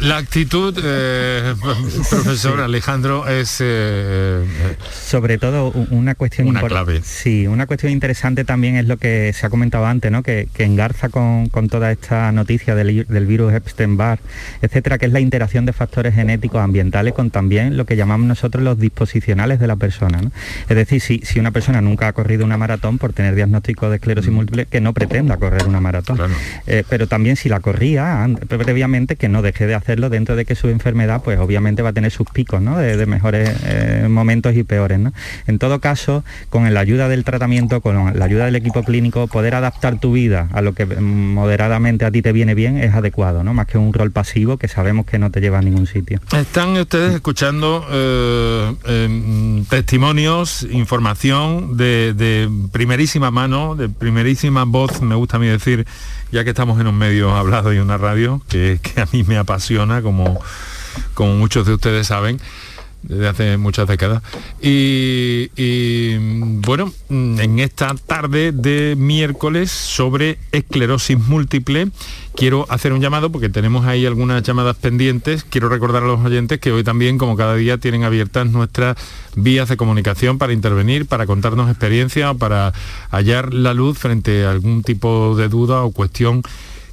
la, actitud, eh, profesor Alejandro, es... Eh, Sobre todo una cuestión una clave. Sí, una cuestión interesante también es lo que se ha comentado antes, ¿no? que, engarza con, toda esta noticia del, virus Epstein-Barr, etcétera, que es la interacción de factores genéticos ambientales con también lo que llamamos nosotros los disposicionales de la persona. Es decir, si, si una persona nunca ha corrido una maratón por tener diagnóstico de esclerosis mm. múltiple, que no pretenda correr una maratón. Eh, pero también si la corría previamente, que no deje de hacerlo dentro de que su enfermedad, pues obviamente va a tener sus picos, ¿no? De, mejores eh, momentos y peores, ¿no? En todo caso, con la ayuda del tratamiento, con la ayuda del equipo clínico, poder adaptar tu vida a lo que moderadamente a ti te viene bien es adecuado, ¿no? Más que un rol pasivo que sabemos que no te lleva a ningún sitio. Están ustedes escuchando eh, em, testimonios, información de, de primerísima mano, de primerísima voz, me gusta a mí decir, ya que estamos en un medio hablado y una radio, que, a mí me apasiona, como, como muchos de ustedes saben, desde hace muchas décadas. Y, bueno, en esta tarde de miércoles sobre esclerosis múltiple, quiero hacer un llamado porque tenemos ahí algunas llamadas pendientes. Quiero recordar a los oyentes que hoy también, como cada día, tienen abiertas nuestras vías de comunicación para intervenir, para contarnos experiencia para hallar la luz frente a algún tipo de duda o cuestión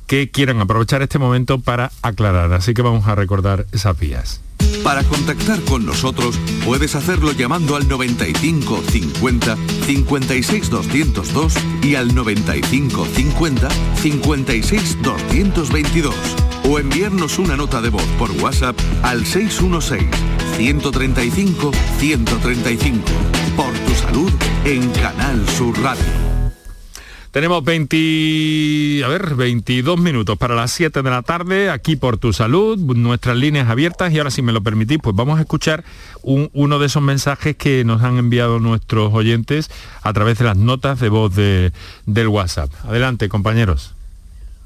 que quieran aprovechar este momento para aclarar. Así que vamos a recordar esas vías. Para contactar con nosotros puedes hacerlo llamando al 95 50 56 202 y al 95 50 56 222 o enviarnos una nota de voz por WhatsApp al 616 135 135 por tu salud en Canal Sur Radio. Tenemos 20, a ver, 22 minutos para las 7 de la tarde, aquí por tu salud, nuestras líneas abiertas y ahora si me lo permitís, pues vamos a escuchar uno de esos mensajes que nos han enviado nuestros oyentes a través de las notas de voz de, del WhatsApp. Adelante, compañeros.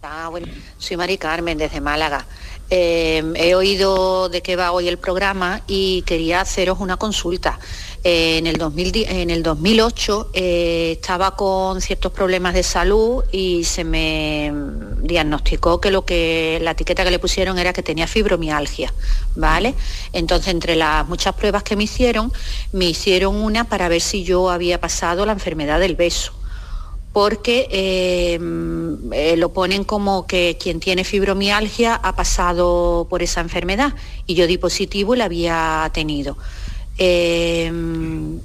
Ah, soy Mari Carmen desde Málaga. Eh, he oído de qué va hoy el programa y quería haceros una consulta. En, el en el 2008 eh, estaba con ciertos problemas de salud y se me diagnosticó que lo que la etiqueta que le pusieron era que tenía fibromialgia, ¿vale? Entonces, entre las muchas pruebas que me hicieron, me hicieron una para ver si yo había pasado la enfermedad del beso porque eh, lo ponen como que quien tiene fibromialgia ha pasado por esa enfermedad y yo di positivo y la había tenido. Em,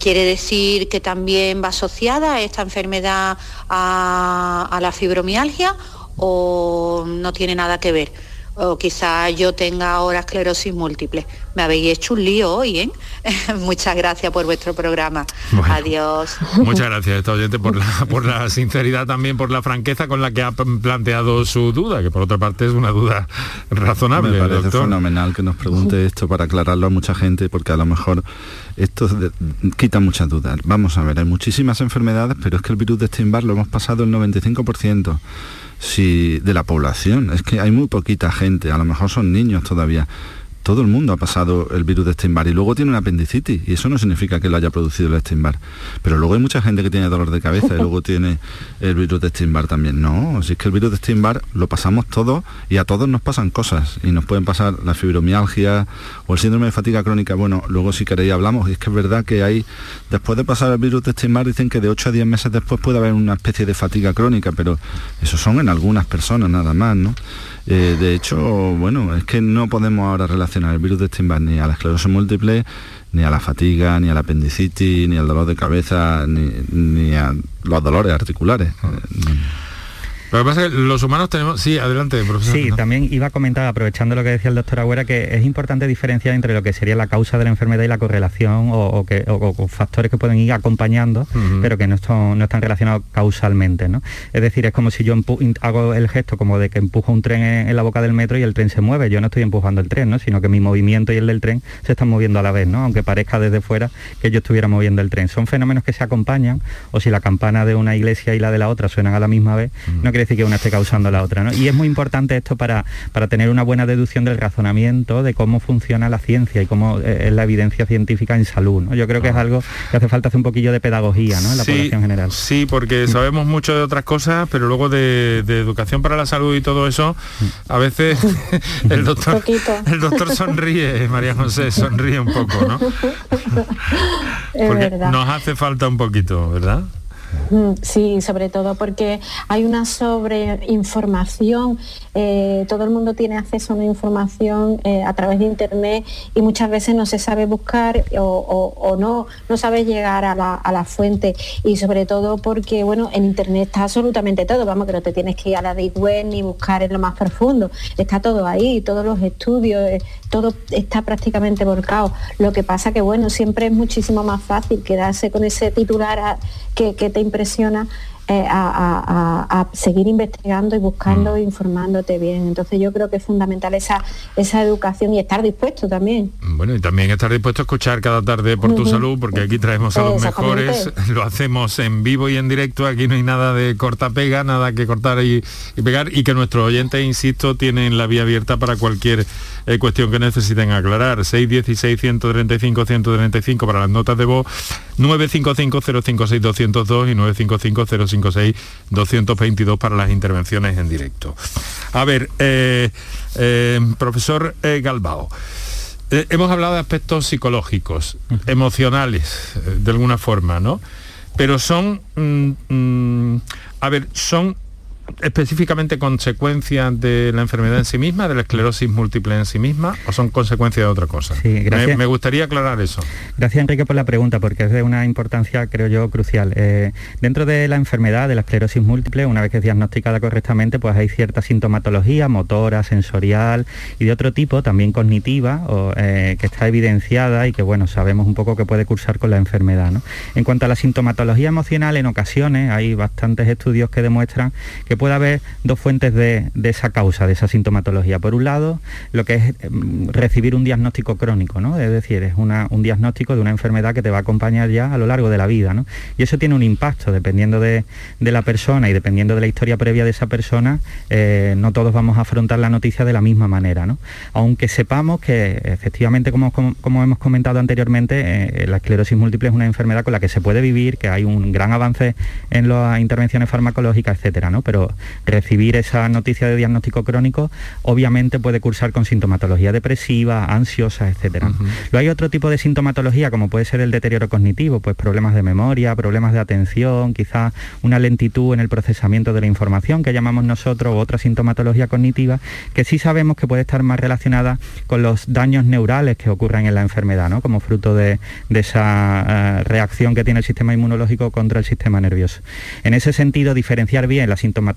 quiere decir que también va asociada esta enfermedad a la fibromialgia o no tiene nada que ver o quizá yo tenga ahora esclerosis múltiple. Me habéis hecho un lío hoy, ¿eh? Muchas gracias por vuestro programa. Adiós. Muchas gracias, esta oyente, por la, por la sinceridad también, por la franqueza con la que ha planteado su duda, que por otra parte es una duda razonable. Me parece fenomenal que nos pregunte esto para aclararlo a mucha gente, porque a lo mejor esto quita muchas dudas. Vamos a ver, hay muchísimas enfermedades, pero es que el virus de Steinbar lo hemos pasado el 95% si de la población. Es que hay muy poquita gente, a lo mejor son niños todavía. Todo el mundo ha pasado el virus de Steinbar y luego tiene una apendicitis y eso no significa que lo haya producido el Steinbar. Pero luego hay mucha gente que tiene dolor de cabeza y luego tiene el virus de Steinbar también. No, si es que el virus de Steinbar lo pasamos todos y a todos nos pasan cosas y nos pueden pasar la fibromialgia o el síndrome de fatiga crónica. Bueno, luego si queréis hablamos y es que es verdad que hay, después de pasar el virus de Steinbar dicen que de 8 a 10 meses después puede haber una especie de fatiga crónica, pero eso son en algunas personas nada más, ¿no? Eh, de hecho, bueno, es que no podemos ahora relacionar el virus de Steinbar ni a la esclerosis múltiple, ni a la fatiga, ni a la apendicitis, ni al dolor de cabeza, ni, ni a los dolores articulares. Lo que pasa es que los humanos tenemos... Sí, adelante, profesor. Sí, también iba a comentar, aprovechando lo que decía el doctor Agüera, que es importante diferenciar entre lo que sería la causa de la enfermedad y la correlación o, que, factores que pueden ir acompañando, pero que no, no están relacionados causalmente. ¿no? Es decir, es como si yo hago el gesto como de que empujo un tren en, la boca del metro y el tren se mueve. Yo no estoy empujando el tren, ¿no? sino que mi movimiento y el del tren se están moviendo a la vez, ¿no? aunque parezca desde fuera que yo estuviera moviendo el tren. Son fenómenos que se acompañan, o si la campana de una iglesia y la de la otra suenan a la misma vez, no quiere decir que una esté causando la otra. ¿no? Y es muy importante esto para, para tener una buena deducción del razonamiento de cómo funciona la ciencia y cómo eh, es la evidencia científica en salud. ¿no? Yo creo que es ah. algo que hace falta hacer un poquillo de pedagogía ¿no? en la población general. Sí, porque sabemos mucho de otras cosas, pero luego de, educación para la salud y todo eso, a veces el doctor, el doctor sonríe, María José, sonríe un poco, ¿no? Porque nos hace falta un poquito, ¿verdad? Sí, sobre todo porque hay una sobreinformación, eh, todo el mundo tiene acceso a una información eh, a través de internet y muchas veces no se sabe buscar o, no, no sabe llegar a la, fuente. Y sobre todo porque bueno, en internet está absolutamente todo, vamos que no te tienes que ir a la deep web ni buscar en lo más profundo, está todo ahí, todos los estudios, eh, todo está prácticamente volcado. Lo que pasa que bueno, siempre es muchísimo más fácil quedarse con ese titular que, que te impresiona eh, a, seguir investigando y buscando mm. e informándote bien. Entonces yo creo que es fundamental esa, esa educación y estar dispuesto también. Bueno, y también estar dispuesto a escuchar cada tarde por tu salud, porque aquí traemos a los mejores, lo hacemos en vivo y en directo, aquí no hay nada de corta pega, nada que cortar y, pegar, y que nuestros oyentes, insisto, tienen la vía abierta para cualquier eh, cuestión que necesiten aclarar. 616 135 135 para las notas de voz, 955 056 202 y 955 222 para las intervenciones en directo. A ver, eh, eh, profesor eh, Galbao, hemos hablado de aspectos psicológicos, emocionales, de alguna forma, ¿no? Pero son, mm, mm, a ver, son específicamente consecuencias de la enfermedad en sí misma, de la esclerosis múltiple en sí misma, o son consecuencias de otra cosa? Sí, gracias. Me, gustaría aclarar eso. Gracias Enrique por la pregunta, porque es de una importancia, creo yo, crucial. Eh, dentro de la enfermedad de la esclerosis múltiple, una vez que es diagnosticada correctamente, pues hay cierta sintomatología motora, sensorial y de otro tipo, también cognitiva, o, eh, que está evidenciada y que, bueno, sabemos un poco que puede cursar con la enfermedad. En cuanto a la sintomatología emocional, en ocasiones hay bastantes estudios que demuestran que puede haber dos fuentes de, esa causa, de esa sintomatología. Por un lado, lo que es mm, recibir un diagnóstico crónico, ¿no? Es decir, es un diagnóstico de una enfermedad que te va a acompañar ya a lo largo de la vida, ¿no? Y eso tiene un impacto, dependiendo de, la persona y dependiendo de la historia previa de esa persona, eh, no todos vamos a afrontar la noticia de la misma manera, ¿no? Aunque sepamos que efectivamente, como, como, hemos comentado anteriormente, eh, la esclerosis múltiple es una enfermedad con la que se puede vivir, que hay un gran avance en las intervenciones farmacológicas, etcétera, ¿no? Pero recibir esa noticia de diagnóstico crónico, obviamente puede cursar con sintomatología depresiva, ansiosa, etcétera. Luego hay otro tipo de sintomatología, como puede ser el deterioro cognitivo, pues problemas de memoria, problemas de atención, quizás una lentitud en el procesamiento de la información que llamamos nosotros, u otra sintomatología cognitiva, que sí sabemos que puede estar más relacionada con los daños neurales que ocurren en la enfermedad, ¿no? como fruto de, esa eh, reacción que tiene el sistema inmunológico contra el sistema nervioso. En ese sentido, diferenciar bien la sintomatología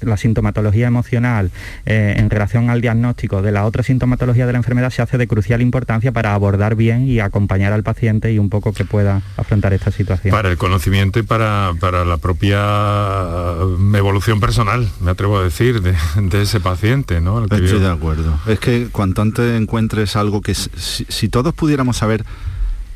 la sintomatología emocional eh, en relación al diagnóstico de la otra sintomatología de la enfermedad se hace de crucial importancia para abordar bien y acompañar al paciente y un poco que pueda afrontar esta situación. Para el conocimiento y para, la propia mm, evolución personal, me atrevo a decir, de, ese paciente, ¿no? Estoy de acuerdo. Es que cuanto antes encuentres algo que si todos pudiéramos saber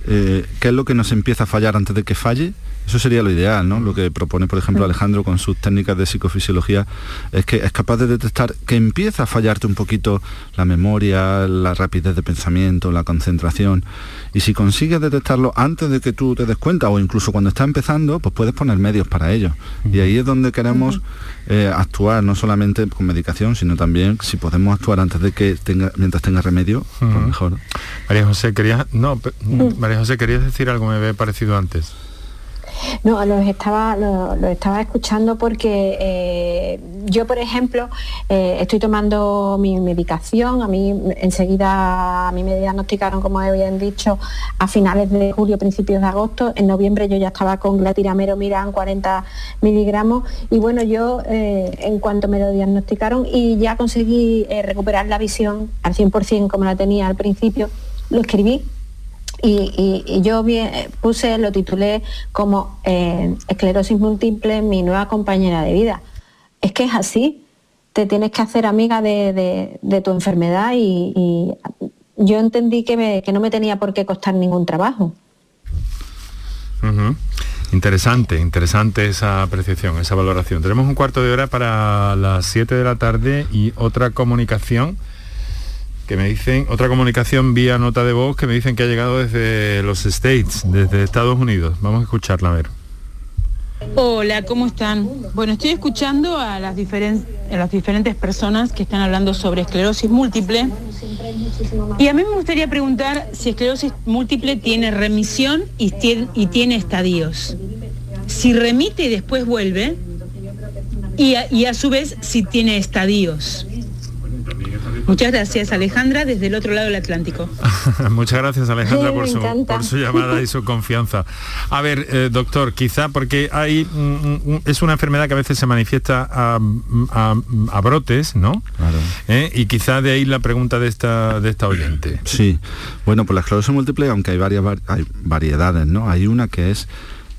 eh, qué es lo que nos empieza a fallar antes de que falle eso sería lo ideal, ¿no? Lo que propone, por ejemplo, Alejandro con sus técnicas de psicofisiología es que es capaz de detectar que empieza a fallarte un poquito la memoria, la rapidez de pensamiento, la concentración. Y si consigues detectarlo antes de que tú te des cuenta o incluso cuando está empezando, pues puedes poner medios para ello. Y ahí es donde queremos eh, actuar, no solamente con medicación, sino también si podemos actuar antes de que tenga, mientras tenga remedio, pues mejor. María José, querías, no, María José, querías decir algo, me había parecido antes. No, los estaba, lo, estaba escuchando porque eh, yo, por ejemplo, eh, estoy tomando mi medicación. A mí enseguida a mí me diagnosticaron, como habían dicho, a finales de julio, principios de agosto. En noviembre yo ya estaba con glatiramero miran 40 miligramos. Y bueno, yo eh, en cuanto me lo diagnosticaron y ya conseguí recuperar la visión al 100% como la tenía al principio, lo escribí y, yo puse, lo titulé como eh, esclerosis múltiple, mi nueva compañera de vida. Es que es así, te tienes que hacer amiga de, tu enfermedad y, yo entendí que, no me tenía por qué costar ningún trabajo. Interesante, interesante esa apreciación, esa valoración. Tenemos un cuarto de hora para las 7 de la tarde y otra comunicación que me dicen, otra comunicación vía nota de voz que me dicen que ha llegado desde los States, desde Estados Unidos. Vamos a escucharla a ver. Hola, ¿cómo están? Bueno, estoy escuchando a las, a las diferentes personas que están hablando sobre esclerosis múltiple y a mí me gustaría preguntar si esclerosis múltiple tiene remisión y y tiene estadios. Si remite y después vuelve y y a su vez si tiene estadios. Muchas gracias Alejandra desde el otro lado del Atlántico. Muchas gracias Alejandra por, su, llamada y su confianza. A ver, eh, doctor, quizá porque hay mm, mm, es una enfermedad que a veces se manifiesta a, brotes, ¿no? Claro. ¿Eh? Y quizá de ahí la pregunta de esta, de esta oyente. Sí, bueno, pues la esclerosis múltiple, aunque hay varias hay variedades, ¿no? Hay una que es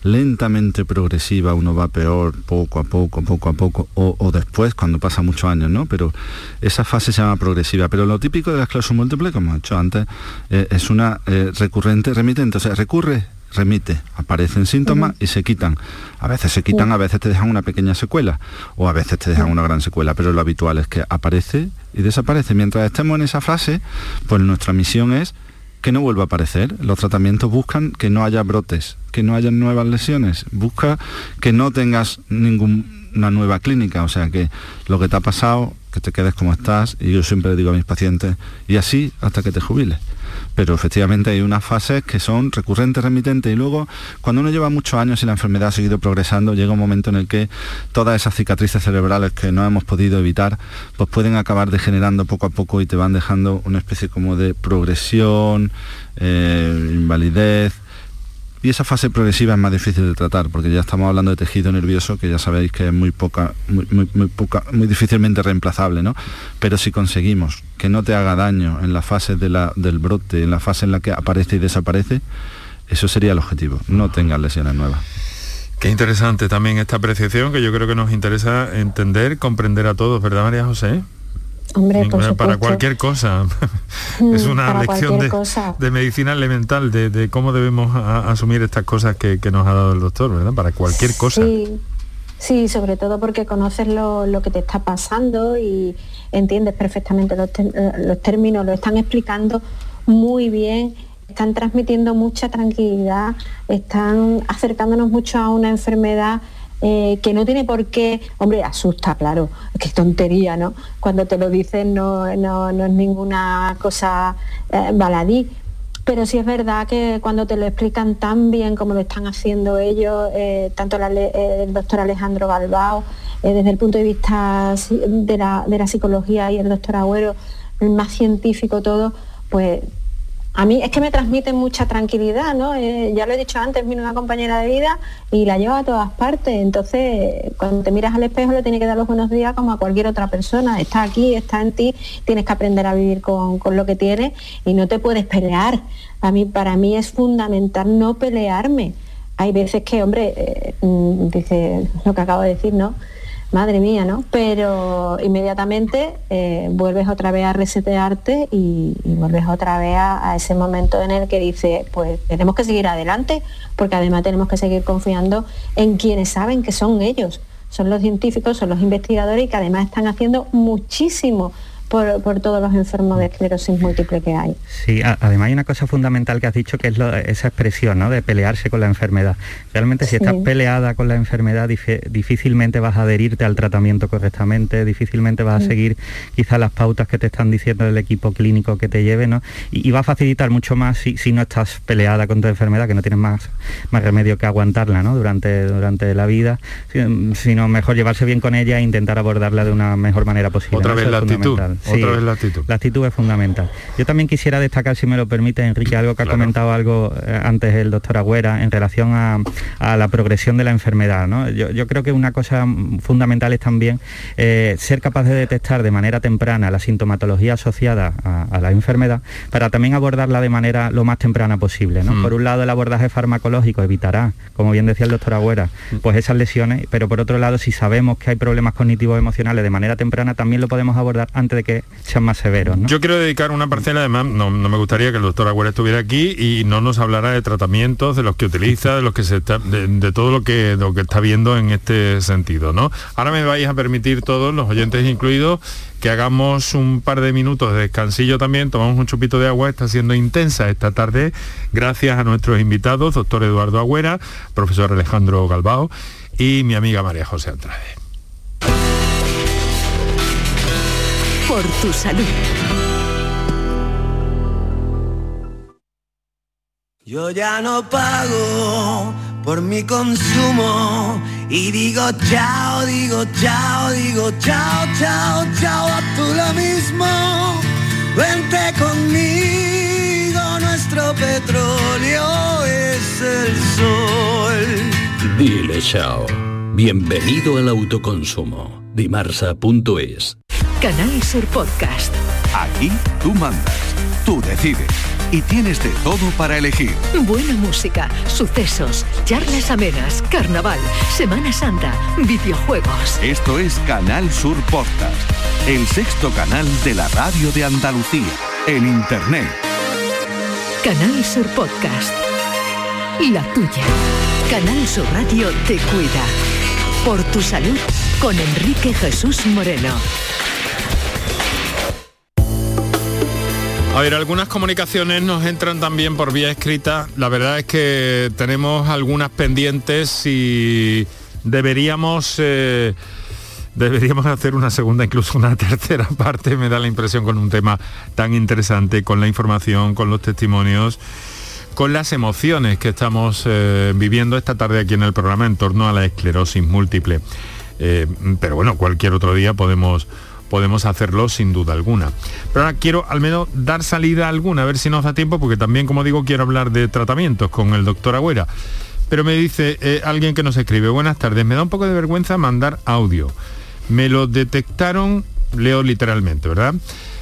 lentamente progresiva, uno va peor poco a poco, poco a poco, o, después cuando pasa muchos años, ¿no? Pero esa fase se llama progresiva. Pero lo típico de la esclerosis múltiple, como he dicho antes, eh, es una eh, recurrente remitente, o sea, recurre remite, aparecen síntomas y se quitan. A veces se quitan, a veces te dejan una pequeña secuela o a veces te dejan una gran secuela, pero lo habitual es que aparece y desaparece. Mientras estemos en esa fase, pues nuestra misión es que no vuelva a aparecer. Los tratamientos buscan que no haya brotes, que no haya nuevas lesiones, busca que no tengas ninguna nueva clínica, o sea que lo que te ha pasado, que te quedes como estás, y yo siempre digo a mis pacientes, y así hasta que te jubiles pero efectivamente hay unas fases que son recurrentes, remitentes y luego cuando uno lleva muchos años y la enfermedad ha seguido progresando, llega un momento en el que todas esas cicatrices cerebrales que no hemos podido evitar, pues pueden acabar degenerando poco a poco y te van dejando una especie como de progresión, eh, invalidez, y esa fase progresiva es más difícil de tratar, porque ya estamos hablando de tejido nervioso, que ya sabéis que es muy poca, muy, poca, muy difícilmente reemplazable, ¿no? Pero si conseguimos que no te haga daño en la fase de la, del brote, en la fase en la que aparece y desaparece, eso sería el objetivo, no tengas lesiones nuevas. Qué interesante también esta apreciación que yo creo que nos interesa entender, comprender a todos, ¿verdad María José? Hombre, para cualquier cosa. es una lección de, medicina elemental, de, cómo debemos asumir estas cosas que, nos ha dado el doctor, ¿verdad? Para cualquier cosa. Sí, sobre todo porque conoces lo, que te está pasando y entiendes perfectamente los, los términos, lo están explicando muy bien están transmitiendo mucha tranquilidad, están acercándonos mucho a una enfermedad eh, que no tiene por qué, hombre, asusta, claro, qué tontería, ¿no? Cuando te lo dicen no, es ninguna cosa eh, baladí, pero sí es verdad que cuando te lo explican tan bien como lo están haciendo ellos, eh, tanto el doctor Alejandro Galbao, desde el punto de vista de la, de la psicología y el doctor Agüero, el más científico todo, pues a mí es que me transmite mucha tranquilidad, ¿no? Eh, ya lo he dicho antes, vino una compañera de vida y la llevo a todas partes. Entonces, cuando te miras al espejo le tienes que dar los buenos días como a cualquier otra persona. Está aquí, está en ti, tienes que aprender a vivir con, lo que tienes y no te puedes pelear. A mí, para mí es fundamental no pelearme. Hay veces que, hombre, eh, mm, dice lo que acabo de decir, ¿no? Madre mía, ¿no? Pero inmediatamente eh, vuelves otra vez a resetearte y, y vuelves otra vez a, a, ese momento en el que dice, pues tenemos que seguir adelante, porque además tenemos que seguir confiando en quienes saben que son ellos, son los científicos, son los investigadores y que además están haciendo muchísimo por, todos los enfermos de esclerosis múltiple que hay. Sí, además hay una cosa fundamental que has dicho que es esa expresión ¿no? de pelearse con la enfermedad. Realmente si estás peleada con la enfermedad difícilmente vas a adherirte al tratamiento correctamente, difícilmente vas a seguir quizás las pautas que te están diciendo el equipo clínico que te lleve, ¿no? Y, va a facilitar mucho más si, si, no estás peleada con tu enfermedad, que no tienes más, más remedio que aguantarla ¿no? durante, durante la vida, sino mejor llevarse bien con ella e intentar abordarla de una mejor manera posible. Otra vez la actitud. Otra vez la actitud. La actitud es fundamental. Yo también quisiera destacar, si me lo permite, Enrique, algo que ha comentado algo eh, antes el doctor Agüera en relación a, la progresión de la enfermedad. Yo, creo que una cosa fundamental es también eh, ser capaz de detectar de manera temprana la sintomatología asociada a, la enfermedad para también abordarla de manera lo más temprana posible. Mm. Por un lado, el abordaje farmacológico evitará, como bien decía el doctor Agüera, mm. pues esas lesiones, pero por otro lado, si sabemos que hay problemas cognitivos emocionales de manera temprana, también lo podemos abordar antes de que sean más severos. Yo quiero dedicar una parcela, además, no, me gustaría que el doctor Agüera estuviera aquí y no nos hablara de tratamientos, de los que utiliza, de los que se está, de, todo lo que, lo que está viendo en este sentido. ¿no? Ahora me vais a permitir todos, los oyentes incluidos, que hagamos un par de minutos de descansillo también, tomamos un chupito de agua, está siendo intensa esta tarde, gracias a nuestros invitados, doctor Eduardo Agüera, profesor Alejandro Galbao y mi amiga María José Andrade. Por tu salud. Yo ya no pago por mi consumo y digo chao, digo chao, digo chao, chao, chao, a tú lo mismo. Vente conmigo, nuestro petróleo es el sol. Dile chao. Bienvenido al autoconsumo. Dimarsa.es Canal Sur Podcast. Aquí tú mandas, tú decides y tienes de todo para elegir. Buena música, sucesos, charlas amenas, carnaval, Semana Santa, videojuegos. Esto es Canal Sur Podcast, el sexto canal de la radio de Andalucía, en Internet. Canal Sur Podcast. La tuya. Canal Sur Radio te cuida. Por tu salud con Enrique Jesús Moreno. A ver, algunas comunicaciones nos entran también por vía escrita. La verdad es que tenemos algunas pendientes y deberíamos... Eh, deberíamos hacer una segunda, incluso una tercera parte, me da la impresión, con un tema tan interesante, con la información, con los testimonios, con las emociones que estamos eh, viviendo esta tarde aquí en el programa en torno a la esclerosis múltiple. Eh, pero bueno, cualquier otro día podemos podemos hacerlo sin duda alguna. Pero ahora quiero al menos dar salida alguna, a ver si nos da tiempo, porque también, como digo, quiero hablar de tratamientos con el doctor Agüera. Pero me dice eh, alguien que nos escribe, buenas tardes, me da un poco de vergüenza mandar audio. Me lo detectaron, leo literalmente, ¿verdad?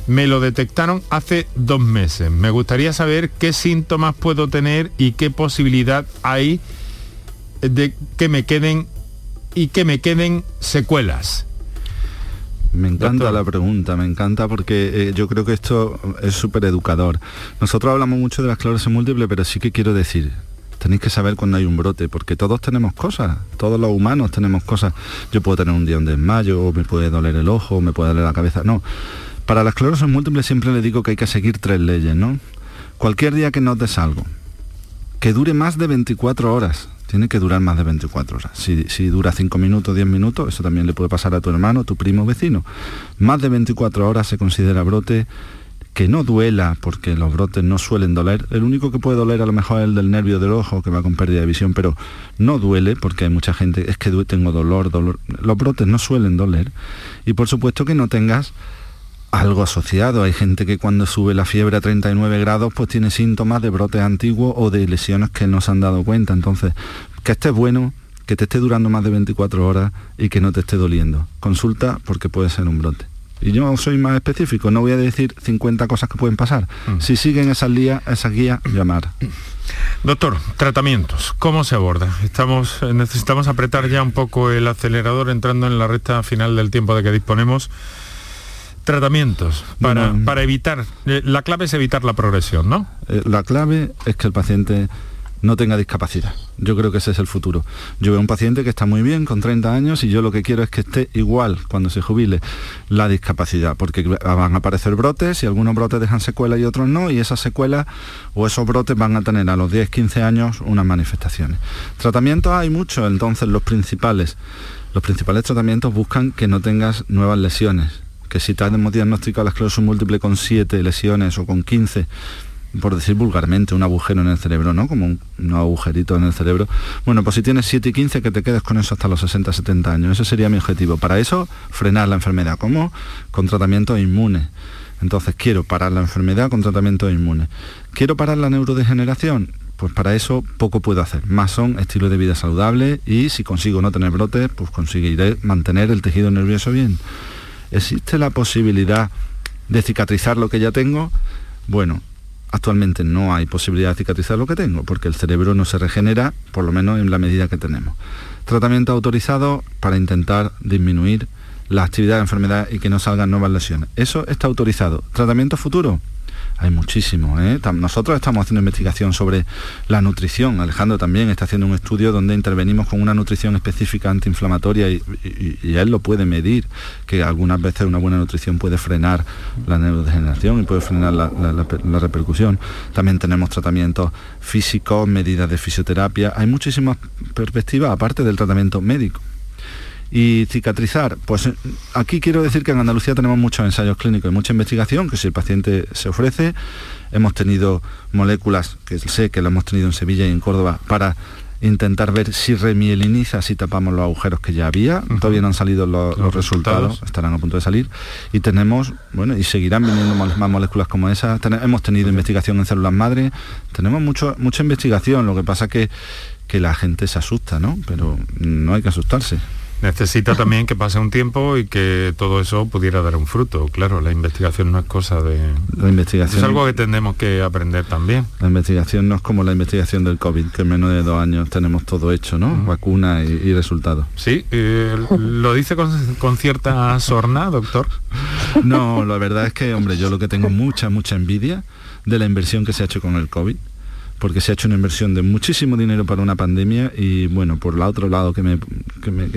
Me lo detectaron hace dos meses. Me gustaría saber qué síntomas puedo tener y qué posibilidad hay de que me queden y que me queden secuelas. Me encanta la pregunta, me encanta porque eh, yo creo que esto es súper educador. Nosotros hablamos mucho de la esclerosis múltiple, pero sí que quiero decir, tenéis que saber cuando hay un brote, porque todos tenemos cosas, todos los humanos tenemos cosas. Yo puedo tener un día un desmayo, o me puede doler el ojo, o me puede doler la cabeza. No, para la esclerosis múltiple siempre le digo que hay que seguir tres leyes, ¿no? Cualquier día que notes algo, que dure más de 24 horas, tiene que durar más de 24 horas. Si, dura 5 minutos, 10 minutos, eso también le puede pasar a tu hermano, tu primo, vecino. Más de 24 horas se considera brote que no duela, porque los brotes no suelen doler. El único que puede doler a lo mejor es el del nervio del ojo, que va con pérdida de visión, pero no duele, porque hay mucha gente, es que tengo dolor, dolor. Los brotes no suelen doler. Y por supuesto que no tengas algo asociado. Hay gente que cuando sube la fiebre a 39 grados pues tiene síntomas de brotes antiguos o de lesiones que no se han dado cuenta. Entonces, que esté bueno, que te esté durando más de 24 horas y que no te esté doliendo. Consulta porque puede ser un brote. Y yo soy más específico, no voy a decir 50 cosas que pueden pasar. Mm. Si siguen esas, guías, esa guía, llamar. Doctor, tratamientos, ¿cómo se aborda? Estamos, eh, necesitamos apretar ya un poco el acelerador entrando en la recta final del tiempo de que disponemos. Tratamientos para, para evitar, eh, la clave es evitar la progresión, ¿no? Eh, la clave es que el paciente no tenga discapacidad. Yo creo que ese es el futuro. Yo veo un paciente que está muy bien, con 30 años, y yo lo que quiero es que esté igual cuando se jubile la discapacidad, porque van a aparecer brotes y algunos brotes dejan secuelas y otros no, y esas secuelas o esos brotes van a tener a los 10, 15 años unas manifestaciones. Tratamientos hay muchos, entonces los principales. Los principales tratamientos buscan que no tengas nuevas lesiones, que si te hemos diagnosticado la esclerosis múltiple con 7 lesiones o con 15, por decir vulgarmente, un agujero en el cerebro, ¿no? Como un, agujerito en el cerebro. Bueno, pues si tienes 7 y 15, que te quedes con eso hasta los 60, 70 años. Ese sería mi objetivo. Para eso, frenar la enfermedad. ¿Cómo? Con tratamiento inmune. Entonces, quiero parar la enfermedad con tratamiento inmune. ¿Quiero parar la neurodegeneración? Pues para eso poco puedo hacer. Más son estilo de vida saludable y si consigo no tener brotes, pues conseguiré mantener el tejido nervioso bien. ¿Existe la posibilidad de cicatrizar lo que ya tengo? Bueno, Actualmente no hay posibilidad de cicatrizar lo que tengo, porque el cerebro no se regenera, por lo menos en la medida que tenemos. Tratamiento autorizado para intentar disminuir la actividad de enfermedad y que no salgan nuevas lesiones. Eso está autorizado. Tratamiento futuro, hay muchísimo. ¿eh? Nosotros estamos haciendo investigación sobre la nutrición. Alejandro también está haciendo un estudio donde intervenimos con una nutrición específica antiinflamatoria y, él lo puede medir, que algunas veces una buena nutrición puede frenar la neurodegeneración y puede frenar la, la repercusión. También tenemos tratamientos físicos, medidas de fisioterapia. Hay muchísimas perspectivas aparte del tratamiento médico. Y cicatrizar, pues eh, aquí quiero decir que en Andalucía tenemos muchos ensayos clínicos y mucha investigación, que si el paciente se ofrece, hemos tenido moléculas, que sé que lo hemos tenido en Sevilla y en Córdoba, para intentar ver si remieliniza, si tapamos los agujeros que ya había. Todavía no han salido los, resultados. estarán a punto de salir. Y tenemos, bueno, y seguirán viniendo más moléculas como esas. hemos tenido investigación en células madre, tenemos mucho, mucha investigación, lo que pasa que, que la gente se asusta, ¿no? Pero no hay que asustarse necesita también que pase un tiempo y que todo eso pudiera dar un fruto. Claro, la investigación no es cosa de... La investigación... Es algo que tenemos que aprender también. La investigación no es como la investigación del COVID, que en menos de dos años tenemos todo hecho, ¿no? Vacuna y, resultados. Sí, eh, ¿lo dice con, con cierta sorna, doctor? No, la verdad es que, hombre, yo lo que tengo mucha, mucha envidia de la inversión que se ha hecho con el COVID porque se ha hecho una inversión de muchísimo dinero para una pandemia y bueno, por el otro lado que me,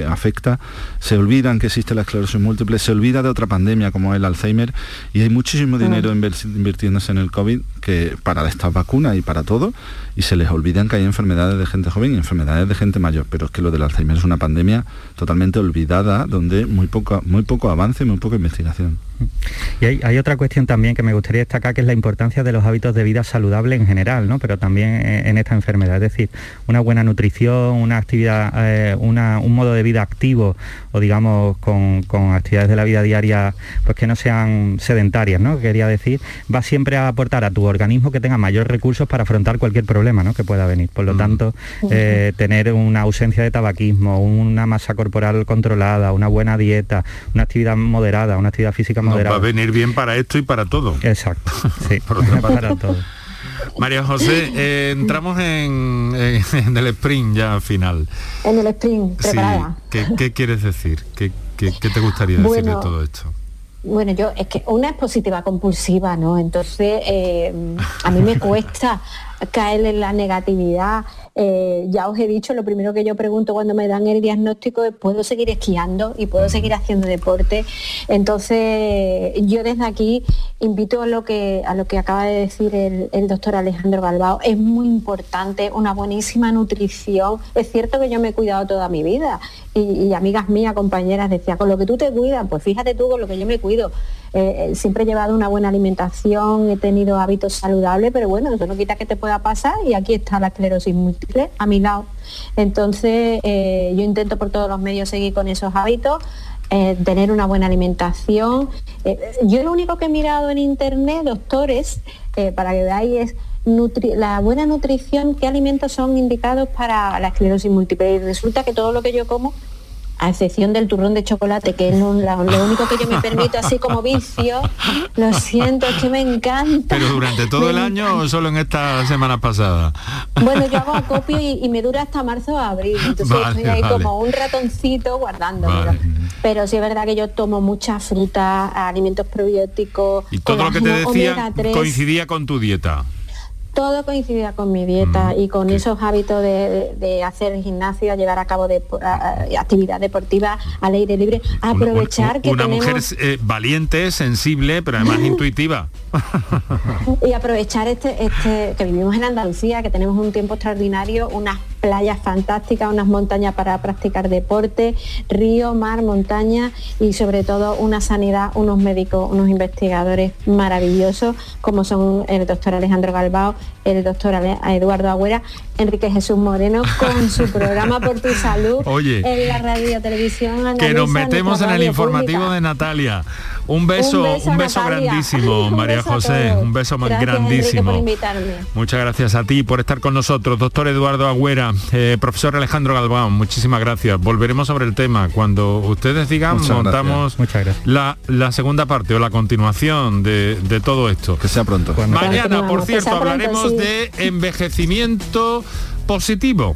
afecta, se olvidan que existe la esclerosis múltiple, se olvida de otra pandemia como el Alzheimer y hay muchísimo dinero invirtiéndose en el COVID que para estas vacunas y para todo y se les olvidan que hay enfermedades de gente joven y enfermedades de gente mayor, pero es que lo del Alzheimer es una pandemia totalmente olvidada donde muy poco, muy poco avance, muy poca investigación. Y hay, otra cuestión también que me gustaría destacar, que es la importancia de los hábitos de vida saludable en general, ¿no? pero también en esta enfermedad. Es decir, una buena nutrición, una actividad, eh, un modo de vida activo o digamos con, actividades de la vida diaria pues que no sean sedentarias, ¿no? quería decir, va siempre a aportar a tu organismo que tenga mayores recursos para afrontar cualquier problema ¿no? que pueda venir. Por lo mm. tanto, eh, tener una ausencia de tabaquismo, una masa corporal controlada, una buena dieta, una actividad moderada, una actividad física va a venir bien para esto y para todo. Exacto, sí, para todo. María José, eh, entramos en, el sprint ya final. En el sprint, preparada. ¿qué, quieres decir? ¿Qué, te gustaría decir de todo esto? Bueno, yo es que una es positiva compulsiva, ¿no? Entonces, eh, a mí me cuesta caer en la negatividad. Eh, ya os he dicho, lo primero que yo pregunto cuando me dan el diagnóstico es, ¿puedo seguir esquiando y puedo seguir haciendo deporte? Entonces, yo desde aquí invito a lo que, a lo que acaba de decir el, doctor Alejandro Galbao. Es muy importante una buenísima nutrición. Es cierto que yo me he cuidado toda mi vida y, amigas mías, compañeras, decían, con lo que tú te cuidas, pues fíjate tú con lo que yo me cuido. Eh, eh, siempre he llevado una buena alimentación, he tenido hábitos saludables, pero bueno, eso no quita que te pueda pasar y aquí está la esclerosis múltiple a mi lado. Entonces, eh, yo intento por todos los medios seguir con esos hábitos. tener una buena alimentación. yo lo único que he mirado en internet, doctores, para que veáis es la buena nutrición, qué alimentos son indicados para la esclerosis múltiple. Y resulta que todo lo que yo como a excepción del turrón de chocolate, que es lo, lo único que yo me permito así como vicio, lo siento, es que me encanta. Pero durante todo el año o solo en esta semana pasada. Bueno, yo hago acopio y, me dura hasta marzo o abril, entonces estoy ahí como un ratoncito guardándolo. Pero sí es verdad que yo tomo mucha fruta, alimentos probióticos. Y todo lo que te decía coincidía con tu dieta todo coincidía con mi dieta mm, y con esos hábitos de, hacer gimnasia, llevar a cabo de, actividad deportiva al aire libre, aprovechar que una mujer eh, valiente, sensible, pero además intuitiva. y aprovechar este, este que vivimos en Andalucía, que tenemos un tiempo extraordinario, unas playas fantásticas, unas montañas para practicar deporte, río, mar, montaña y sobre todo una sanidad, unos médicos, unos investigadores maravillosos como son el doctor Alejandro Galbao, el doctor Eduardo Agüera, Enrique Jesús Moreno con su programa Por tu Salud en la radio televisión. que nos metemos en el informativo de Natalia. Un beso, un beso, grandísimo, María José, un beso más grandísimo. Muchas gracias a ti por estar con nosotros, doctor Eduardo Agüera, eh, profesor Alejandro Galván, muchísimas gracias. Volveremos sobre el tema. Cuando ustedes digan, montamos La, la, segunda parte o la continuación de, todo esto. Que sea pronto. Mañana, por cierto, hablaremos de envejecimiento positivo.